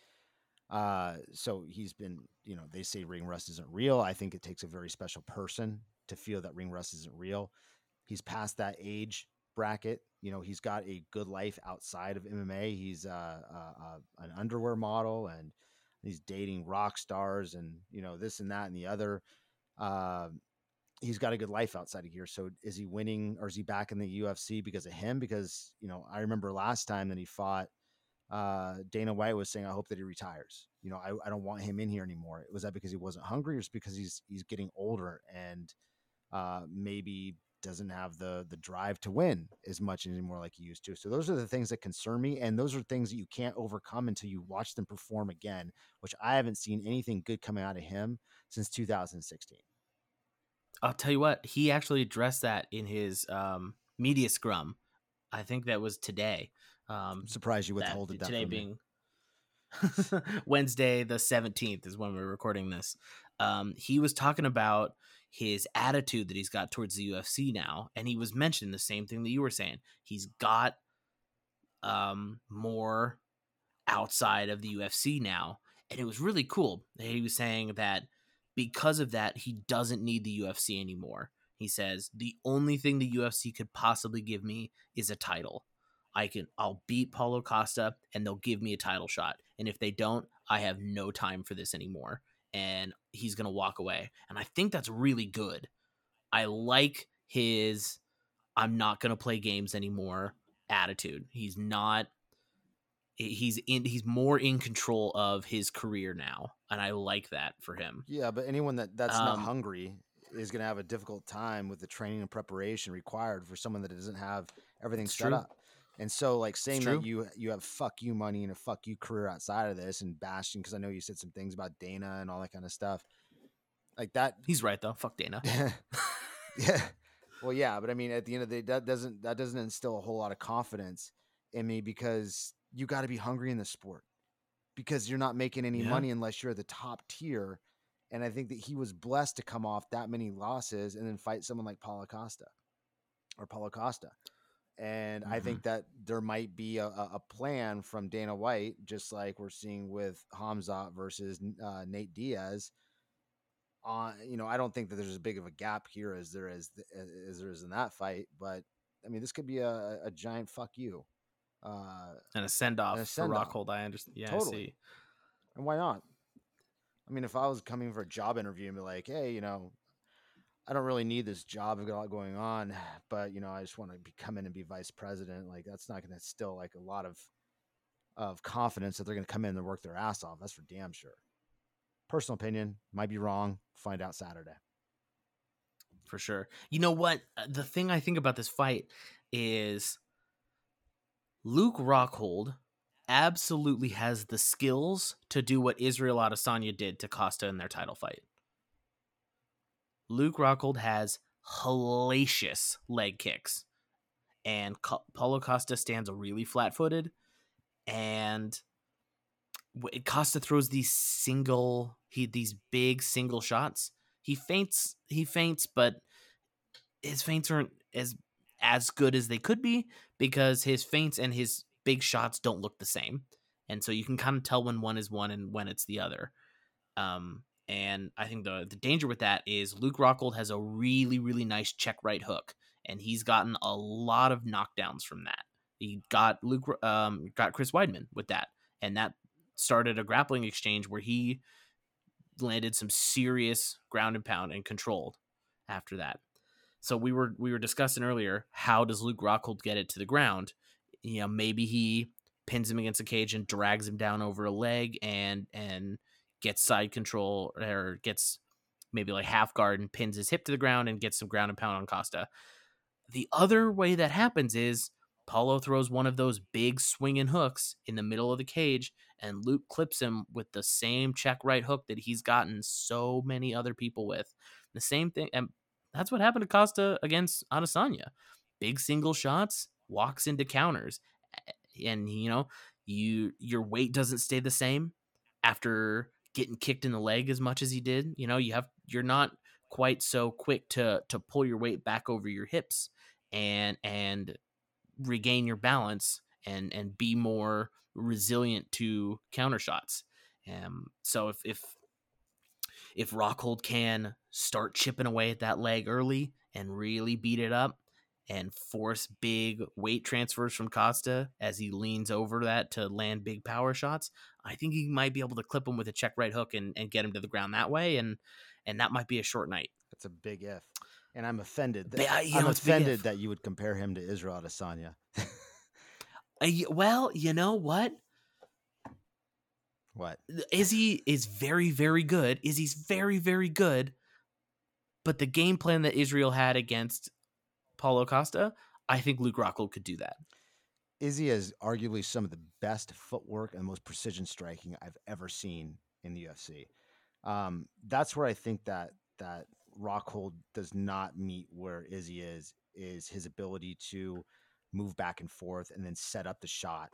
Uh, so he's been, you know, they say ring rust isn't real. I think it takes a very special person to feel that ring rust isn't real. He's past that age bracket. You know, he's got a good life outside of MMA. He's uh, uh, uh, an underwear model and he's dating rock stars and you know this and that and the other. Uh, he's got a good life outside of here. So is he winning or is he back in the UFC because of him? Because you know, I remember last time that he fought, uh, Dana White was saying, "I hope that he retires." You know, I, I don't want him in here anymore. Was that because he wasn't hungry, or is because he's he's getting older and uh, maybe doesn't have the the drive to win as much anymore like he used to? So those are the things that concern me, and those are things that you can't overcome until you watch them perform again. Which I haven't seen anything good coming out of him since 2016. I'll tell you what, he actually addressed that in his um, media scrum. I think that was today. Um, I'm surprised you withholded that today being [LAUGHS] Wednesday the 17th is when we're recording this. Um, he was talking about his attitude that he's got towards the UFC now, and he was mentioning the same thing that you were saying. He's got um, more outside of the UFC now, and it was really cool. That he was saying that because of that, he doesn't need the UFC anymore. He says the only thing the UFC could possibly give me is a title. I can I'll beat Paulo Costa and they'll give me a title shot. And if they don't, I have no time for this anymore. And he's gonna walk away. And I think that's really good. I like his I'm not gonna play games anymore attitude. He's not he's in he's more in control of his career now. And I like that for him. Yeah, but anyone that that's not Um, hungry is going to have a difficult time with the training and preparation required for someone that doesn't have everything set true. up. And so, like saying that you you have fuck you money and a fuck you career outside of this, and bashing because I know you said some things about Dana and all that kind of stuff, like that. He's right though. Fuck Dana. [LAUGHS] [LAUGHS] yeah. Well, yeah, but I mean, at the end of the day, that doesn't that doesn't instill a whole lot of confidence in me because you got to be hungry in the sport because you're not making any Yeah. money unless you're the top tier. And I think that he was blessed to come off that many losses and then fight someone like Paulo Costa or Paulo Costa. And I think that there might be a, a plan from Dana White, just like we're seeing with Khamzat versus uh, Nate Diaz. On you know, I don't think that there's as big of a gap here as there is th- as there is in that fight, but I mean, this could be a, a giant fuck you. Uh, and a send off for. Rockhold. I understand. Yeah, Totally. I see. And why not? I mean, if I was coming for a job interview and be like, hey, you know, I don't really need this job. I've got a lot going on, but you know, I just want to be come in and be vice president. Like that's not going to still like a lot of of confidence that they're going to come in and work their ass off. That's for damn sure. Personal opinion, might be wrong. Find out Saturday. for sure. You know what? Uh, The thing I think about this fight is Luke Rockhold absolutely has the skills to do what Israel Adesanya did to Costa in their title fight. Luke Rockhold has hellacious leg kicks, and Paulo Costa stands really flat-footed, and w- Costa throws these single he these big single shots. He feints, he feints, but his feints aren't as as good as they could be because his feints and his big shots don't look the same, and so you can kind of tell when one is one and when it's the other. Um, and I think the the danger with that is Luke Rockhold has a really really nice check right hook, and he's gotten a lot of knockdowns from that. He got Luke um got Chris Weidman with that, and that started a grappling exchange where he landed some serious ground and pound and controlled after that. So we were we were discussing earlier how does Luke Rockhold get it to the ground? You know, maybe he pins him against a cage and drags him down over a leg and and gets side control or gets maybe like half guard and pins his hip to the ground and gets some ground and pound on Costa. The other way that happens is Paulo throws one of those big swinging hooks in the middle of the cage, and Luke clips him with the same check right hook that he's gotten so many other people with. The same thing, and that's what happened to Costa against Adesanya. Big single shots, walks into counters, and you know you your weight doesn't stay the same after getting kicked in the leg as much as he did. You know you have you're not quite so quick to to pull your weight back over your hips and and regain your balance and and be more resilient to counter shots. Um, so if if if Rockhold can start chipping away at that leg early and really beat it up and force big weight transfers from Costa as he leans over that to land big power shots, I think he might be able to clip him with a check right hook and, and get him to the ground that way and and that might be a short night. That's a big if. And I'm offended. That, yeah, I'm big offended that you would compare him to Israel Adesanya. Uh, well, you know what? what? Izzy is very, very good. Izzy's very, very good. But the game plan that Israel had against Paulo Costa, I think Luke Rockhold could do that. Izzy has arguably some of the best footwork and most precision striking I've ever seen in the UFC. Um, that's where I think that that Rockhold does not meet where Izzy is is his ability to move back and forth and then set up the shot.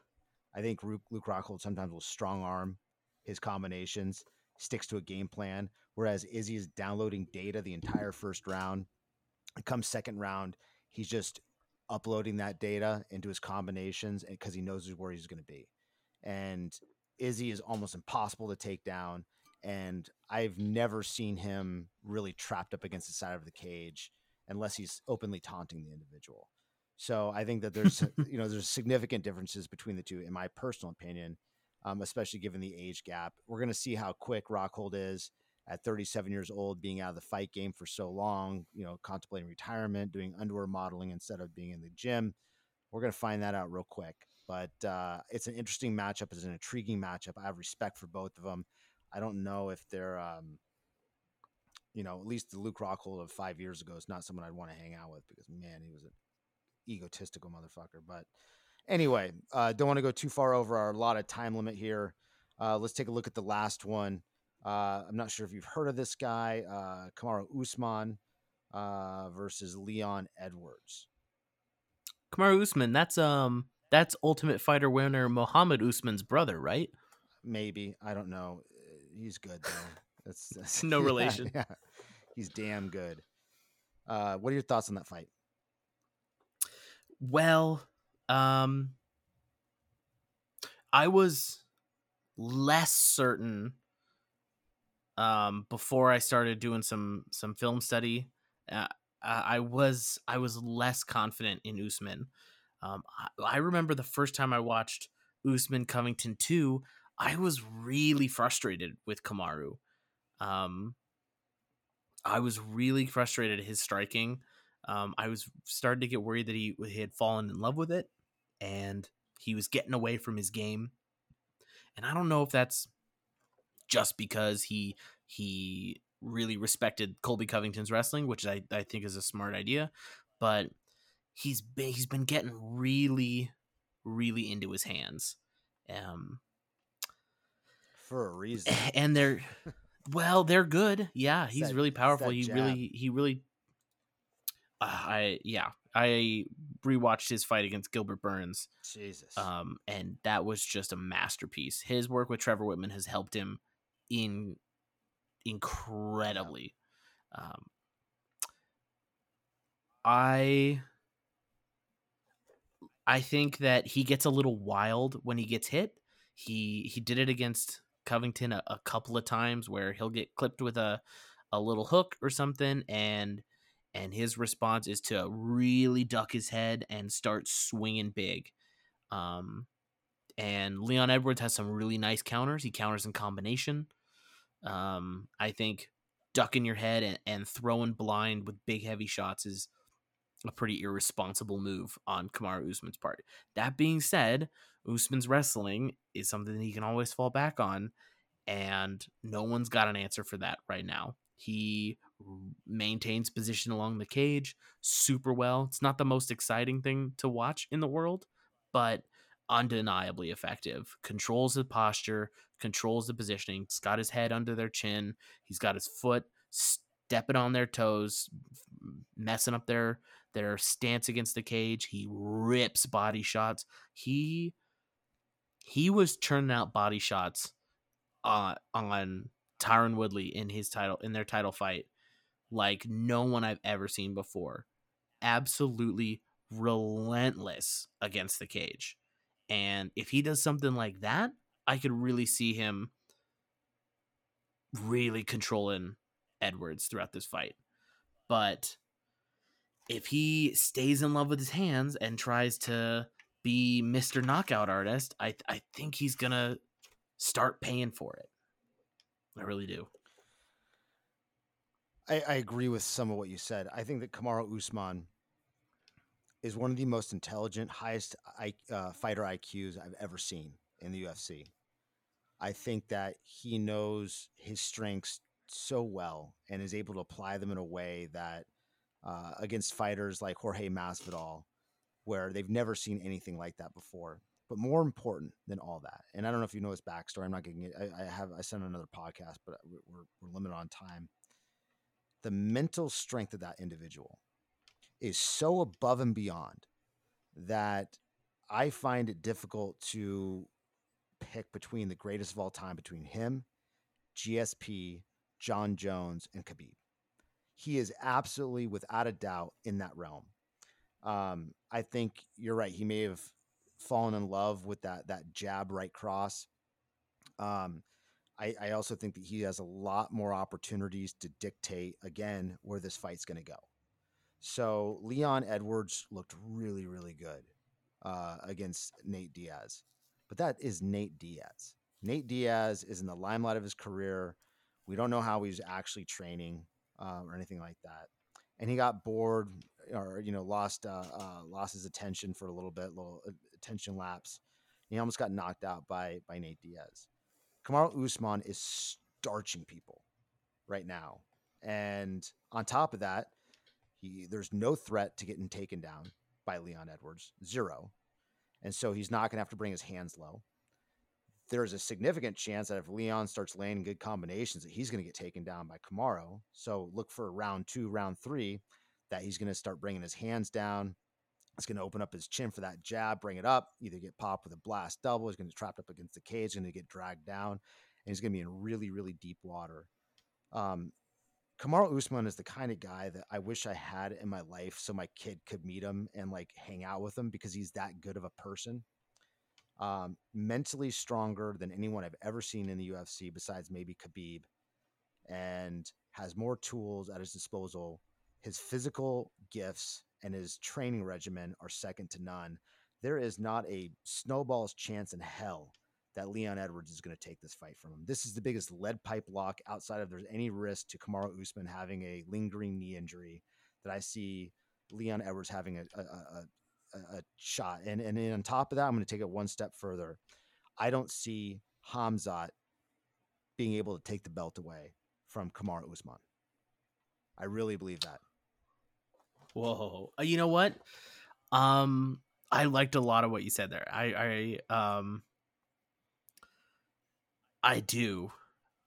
I think Luke, Luke Rockhold sometimes will strong arm his combinations, sticks to a game plan, whereas Izzy is downloading data the entire first round. It comes second round, he's just uploading that data into his combinations because he knows where he's going to be. And Izzy is almost impossible to take down. And I've never seen him really trapped up against the side of the cage unless he's openly taunting the individual. So I think that there's [LAUGHS] you know there's significant differences between the two, in my personal opinion, um, especially given the age gap. We're going to see how quick Rockhold is at 37 years old, being out of the fight game for so long. You know, contemplating retirement, doing underwear modeling instead of being in the gym. We're going to find that out real quick. But uh, it's an interesting matchup. It's an intriguing matchup. I have respect for both of them. I don't know if they're, um, you know, at least the Luke Rockhold of five years ago is not someone I'd want to hang out with because man, he was an egotistical motherfucker. But Anyway, uh, don't want to go too far over our allotted time limit here. Uh, let's take a look at the last one. Uh, I'm not sure if you've heard of this guy, uh, Kamaru Usman uh, versus Leon Edwards. Kamaru Usman, that's um that's Ultimate Fighter winner Mohammed Usman's brother, right? Maybe I don't know. He's good though. That's, that's [LAUGHS] No [LAUGHS] yeah, relation. Yeah, he's damn good. Uh, what are your thoughts on that fight? Well, um I was less certain um before I started doing some some film study. Uh, I was I was less confident in Usman. Um, I, I remember the first time I watched Usman Covington 2, I was really frustrated with Kamaru. Um, I was really frustrated at his striking. Um, I was starting to get worried that he, he had fallen in love with it and he was getting away from his game. And I don't know if that's just because he he really respected Colby Covington's wrestling, which I, I think is a smart idea, but he's been he's been getting really really into his hands. Um For a [SNIFFS] reason. and they're [LAUGHS] well, they're good. Yeah, he's that- really powerful. He jab. really he really uh, I yeah, I rewatched his fight against Gilbert Burns. Jesus. Um and that was just a masterpiece. His work with Trevor Wittman has helped him in incredibly. Um I I think that he gets a little wild when he gets hit. He he did it against Covington a, a couple of times where he'll get clipped with a a little hook or something and and his response is to really duck his head and start swinging big. Um and Leon Edwards has some really nice counters. He counters in combination. Um I think ducking your head and, and throwing blind with big heavy shots is a pretty irresponsible move on Kamaru Usman's part. That being said, Usman's wrestling is something that he can always fall back on, and no one's got an answer for that right now. He maintains position along the cage super well. It's not the most exciting thing to watch in the world, but undeniably effective. Controls the posture, controls the positioning. He's got his head under their chin. He's got his foot stepping on their toes, messing up their their stance against the cage. He rips body shots. He he was churning out body shots uh, on Tyron Woodley in his title in their title fight like no one I've ever seen before. Absolutely relentless against the cage. And if he does something like that, I could really see him really controlling Edwards throughout this fight. But if he stays in love with his hands and tries to be Mr. Knockout artist, I I think he's gonna start paying for it. I really do. I, I agree with some of what you said. I think that Kamaru Usman is one of the most intelligent, highest I, uh, fighter IQs I've ever seen in the UFC. I think that he knows his strengths so well and is able to apply them in a way that uh, against fighters like Jorge Masvidal, where they've never seen anything like that before. But more important than all that, and I don't know if you know his backstory. I'm not getting it. I, I have I sent another podcast, but we're, we're, we're limited on time the mental strength of that individual is so above and beyond that I find it difficult to pick between the greatest of all time between him, GSP, Jon Jones, and Khabib. He is absolutely, without a doubt, in that realm. Um, I think you're right. He may have fallen in love with that that jab right cross. Um, I, I also think that he has a lot more opportunities to dictate again where this fight's going to go. So Leon Edwards looked really, really good uh, against Nate Diaz, but that is Nate Diaz. Nate Diaz is in the limelight of his career. We don't know how he's actually training um, or anything like that, and he got bored or you know lost uh, uh, lost his attention for a little bit, little attention lapse. He almost got knocked out by by Nate Diaz. Kamaru Usman is starching people right now. And on top of that, he there's no threat to getting taken down by Leon Edwards. Zero. And so he's not going to have to bring his hands low. There's a significant chance that if Leon starts laying good combinations, that he's going to get taken down by Kamaru. So look for round two, round three, that he's going to start bringing his hands down. It's going to open up his chin for that jab, bring it up, either get popped with a blast double. He's going to trapped up against the cage, going to get dragged down, and he's going to be in really, really deep water. Um, Kamaru Usman is the kind of guy that I wish I had in my life so my kid could meet him and like hang out with him because he's that good of a person. Um, mentally stronger than anyone I've ever seen in the UFC besides maybe Khabib and has more tools at his disposal. His physical gifts and his training regimen are second to none. There is not a snowball's chance in hell that Leon Edwards is going to take this fight from him. This is the biggest lead pipe lock outside of there's any risk to Kamaru Usman having a lingering knee injury that I see Leon Edwards having a, a, a, a shot. And, and then on top of that, I'm going to take it one step further. I don't see Khamzat being able to take the belt away from Kamaru Usman. I really believe that. Whoa. You know what? Um, I liked a lot of what you said there. I, I, um, I do.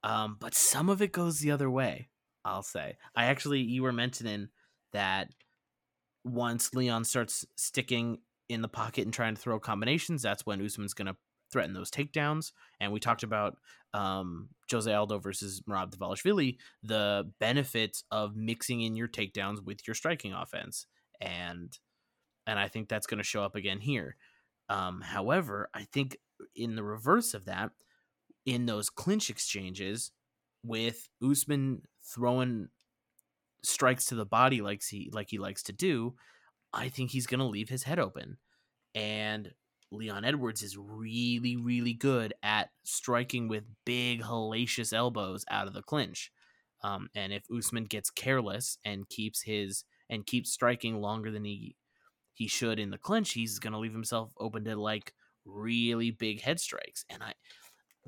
Um, but some of it goes the other way, I'll say. I actually, you were mentioning that once Leon starts sticking in the pocket and trying to throw combinations, that's when Usman's going to threaten those takedowns. And we talked about um, Jose Aldo versus Merab Dvalishvili, the benefits of mixing in your takedowns with your striking offense. And and I think that's going to show up again here. Um, however, I think in the reverse of that, in those clinch exchanges with Usman throwing strikes to the body like he like he likes to do, I think he's going to leave his head open. And Leon Edwards is really really good at striking with big hellacious elbows out of the clinch. Um, and if Usman gets careless and keeps his and keeps striking longer than he he should in the clinch, he's going to leave himself open to like really big head strikes. And I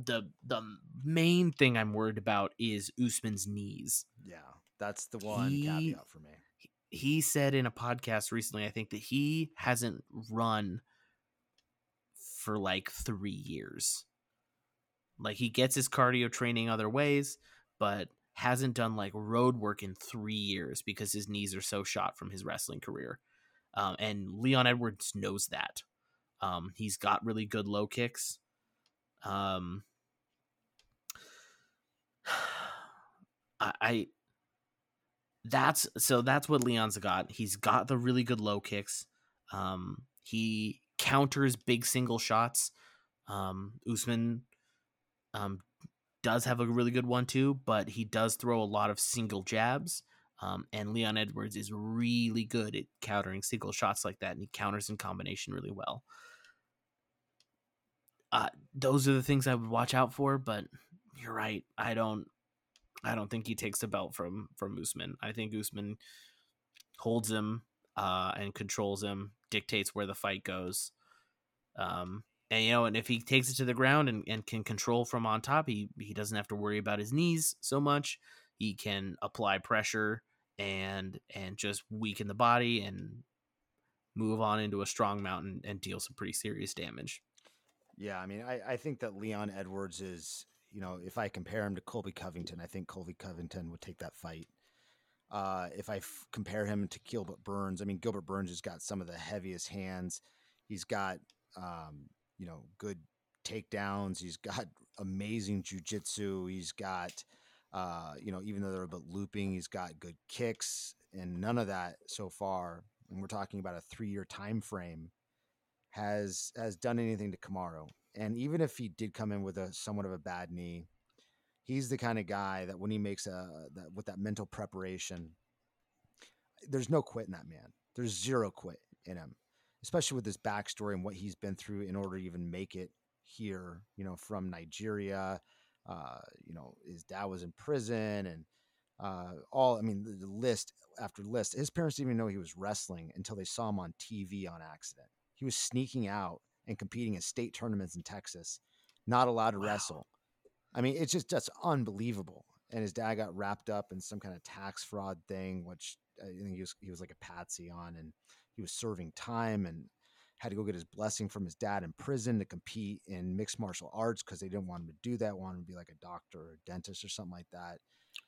the the main thing I'm worried about is Usman's knees. Yeah, that's the one he, caveat for me. He said in a podcast recently, I think that he hasn't run for like three years. Like he gets his cardio training other ways, but hasn't done like road work in three years because his knees are so shot from his wrestling career. Um, and Leon Edwards knows that. Um, he's got really good low kicks. Um, [SIGHS] I, I that's so that's what Leon's got. He's got the really good low kicks. Um, he counters big single shots. Um, Usman um, does have a really good one too, but he does throw a lot of single jabs. Um, and Leon Edwards is really good at countering single shots like that, and he counters in combination really well. Uh, those are the things I would watch out for, but you're right. I don't I don't think he takes the belt from from Usman. I think Usman holds him uh, and controls him, dictates where the fight goes. Um, and you know, and if he takes it to the ground and, and can control from on top, he he doesn't have to worry about his knees so much. He can apply pressure and and just weaken the body and move on into a strong mountain and deal some pretty serious damage. Yeah, I mean, I, I think that Leon Edwards is you know, if I compare him to Colby Covington, I think Colby Covington would take that fight. Uh, if I f- compare him to Gilbert Burns, I mean, Gilbert Burns has got some of the heaviest hands. He's got, um, you know, good takedowns. He's got [LAUGHS] amazing jujitsu. He's got, uh, you know, even though they're a bit looping, he's got good kicks, and none of that so far. And we're talking about a three-year time frame has has done anything to Kamaru. And even if he did come in with a somewhat of a bad knee, he's the kind of guy that when he makes a that with that mental preparation, there's no quit in that man. There's zero quit in him, especially with his backstory and what he's been through in order to even make it here. You know, from Nigeria. Uh, you know, his dad was in prison and uh, all. I mean, the list after list. His parents didn't even know he was wrestling until they saw him on TV on accident. He was sneaking out and competing in state tournaments in Texas, not allowed to wow. wrestle. I mean, it's just that's unbelievable. And his dad got wrapped up in some kind of tax fraud thing, which I think he was he was like a patsy on, and he was serving time. And had to go get his blessing from his dad in prison to compete in mixed martial arts because they didn't want him to do that, wanted him to be like a doctor or a dentist or something like that.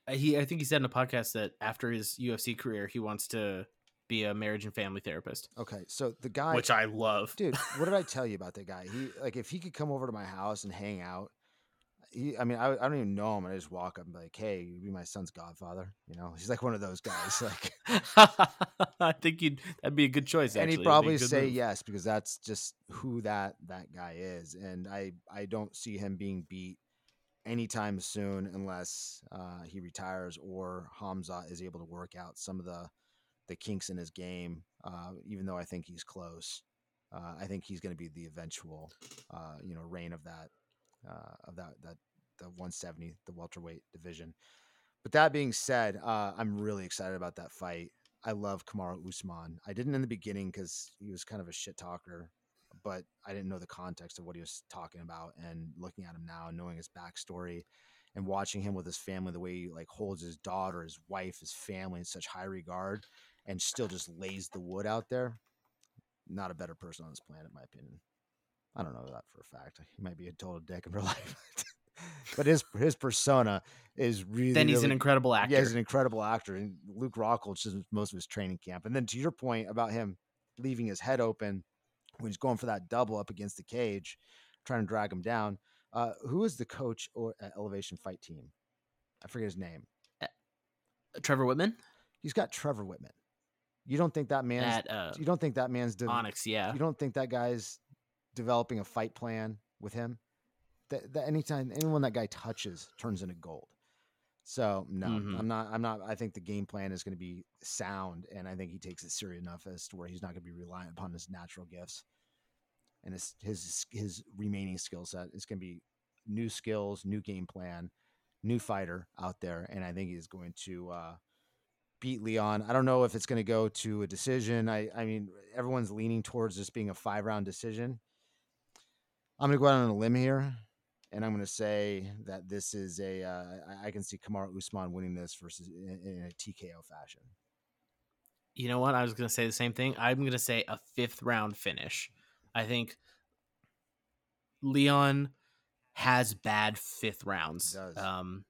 Uh, He, I think he said in a podcast that after his UFC career, he wants to be a marriage and family therapist, Okay, so the guy, which I love. dude, [LAUGHS] what did I tell you about that guy? He like if he could come over to my house and hang out. He, I mean, I, I don't even know him. and I just walk up and be like, "Hey, you be my son's godfather." You know, he's like one of those guys. [LAUGHS] Like, [LAUGHS] I think you'd that'd be a good choice. and he'd It'd be a probably say move. yes because that's just who that that guy is. And I I don't see him being beat anytime soon unless uh, he retires or Hamza is able to work out some of the the kinks in his game. Uh, even though I think he's close, uh, I think he's going to be the eventual uh, you know reign of that uh, of that that the 170 the welterweight division. But that being said, uh, I'm really excited about that fight. I love Kamaru Usman. I didn't in the beginning because he was kind of a shit talker, but I didn't know the context of what he was talking about. And looking at him now and knowing his backstory and watching him with his family, the way he like holds his daughter, his wife, his family in such high regard, and still just lays the wood out there. Not a better person on this planet, in my opinion. I don't know that for a fact. He might be a total dick in real [LAUGHS] life, but his his persona is really. Then he's an incredible actor. yeah, he's an incredible actor. And Luke Rockhold is most of his training camp. And then to your point about him leaving his head open when he's going for that double up against the cage, trying to drag him down. Uh, who is the coach or at Elevation Fight Team? I forget his name. Trevor Wittman He's got Trevor Wittman. You don't think that man's at uh, you don't think that man's de- Onyx. Yeah, you don't think that guy's developing a fight plan with him? That, that anytime anyone that guy touches turns into gold. So no, Mhm. I'm not. I'm not. I think the game plan is going to be sound, and I think he takes it serious enough as to where he's not going to be reliant upon his natural gifts and his his his remaining skill set. It's going to be new skills, new game plan, new fighter out there, and I think he's going to uh, beat Leon. I don't know if it's going to go to a decision. I I mean, everyone's leaning towards this being a five round decision. I'm going to go out on a limb here, and I'm going to say that this is a. Uh, I, can see Kamar Usman winning this versus in, in a TKO fashion. you know what? I was gonna say the same thing. I'm gonna say a fifth round finish. I think Leon has bad fifth rounds. does. Um,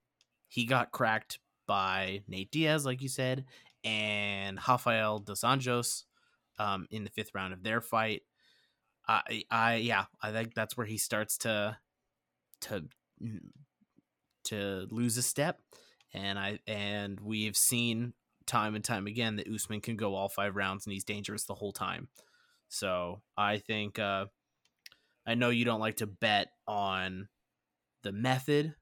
he got cracked by Nate Diaz, like you said, and Rafael dos Anjos um, in the fifth round of their fight. I, I, yeah, I think that's where he starts to, to, to lose a step, and I, and we've seen time and time again that Usman can go all five rounds and he's dangerous the whole time. So I think uh, I know you don't like to bet on the method,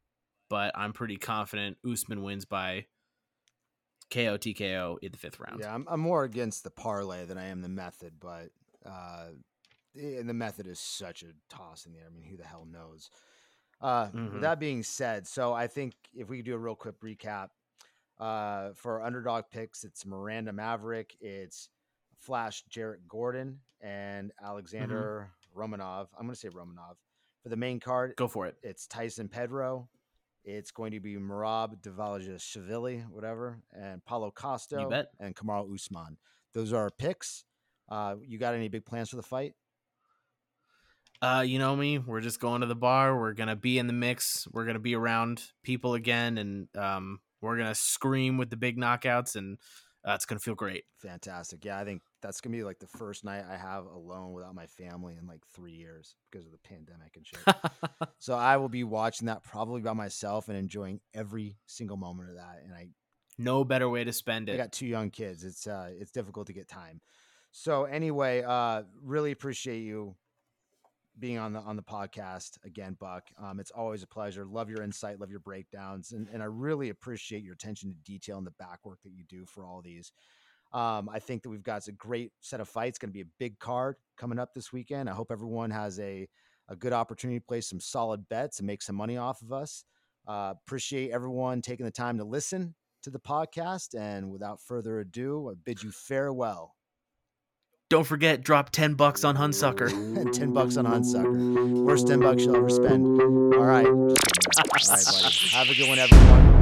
but I'm pretty confident Usman wins by KO TKO in the fifth round. Yeah, I'm, I'm more against the parlay than I am the method, but uh, and the method is such a toss in the air. I mean, who the hell knows? Uh, Mhm. With that being said, so I think if we could do a real quick recap uh, for underdog picks, it's Miranda Maverick, it's Flash Jared Gordon, and Alexander Romanov. I'm going to say Romanov. For the main card, Go for it. it's Tyson Pedro. It's going to be Marab Davalajashvili, whatever, and Paulo Costo and Kamaru Usman. Those are our picks. Uh, you got any big plans for the fight? Uh, you know me. We're just going to the bar. We're gonna be in the mix. We're gonna be around people again, and um, we're gonna scream with the big knockouts, and uh, it's gonna feel great. Fantastic. Yeah, I think that's gonna be like the first night I have alone without my family in like three years because of the pandemic and shit. [LAUGHS] so I will be watching that probably by myself and enjoying every single moment of that. And I no better way to spend it. I got two young kids. It's uh it's difficult to get time. So anyway, uh really appreciate you being on the on the podcast again, Buck. Um, it's always a pleasure. Love your insight, love your breakdowns, and, and I really appreciate your attention to detail and the back work that you do for all these. Um, I think that we've got a great set of fights. Going to be a big card coming up this weekend. I hope everyone has a a good opportunity to play some solid bets and make some money off of us. Uh, appreciate everyone taking the time to listen to the podcast. And without further ado, I bid you farewell. Don't forget, drop ten bucks on Hunsucker. [LAUGHS] 10 bucks on Hunsucker. Worst 10 bucks you'll ever spend. All right. [LAUGHS] All right, buddy. Have a good one, everyone.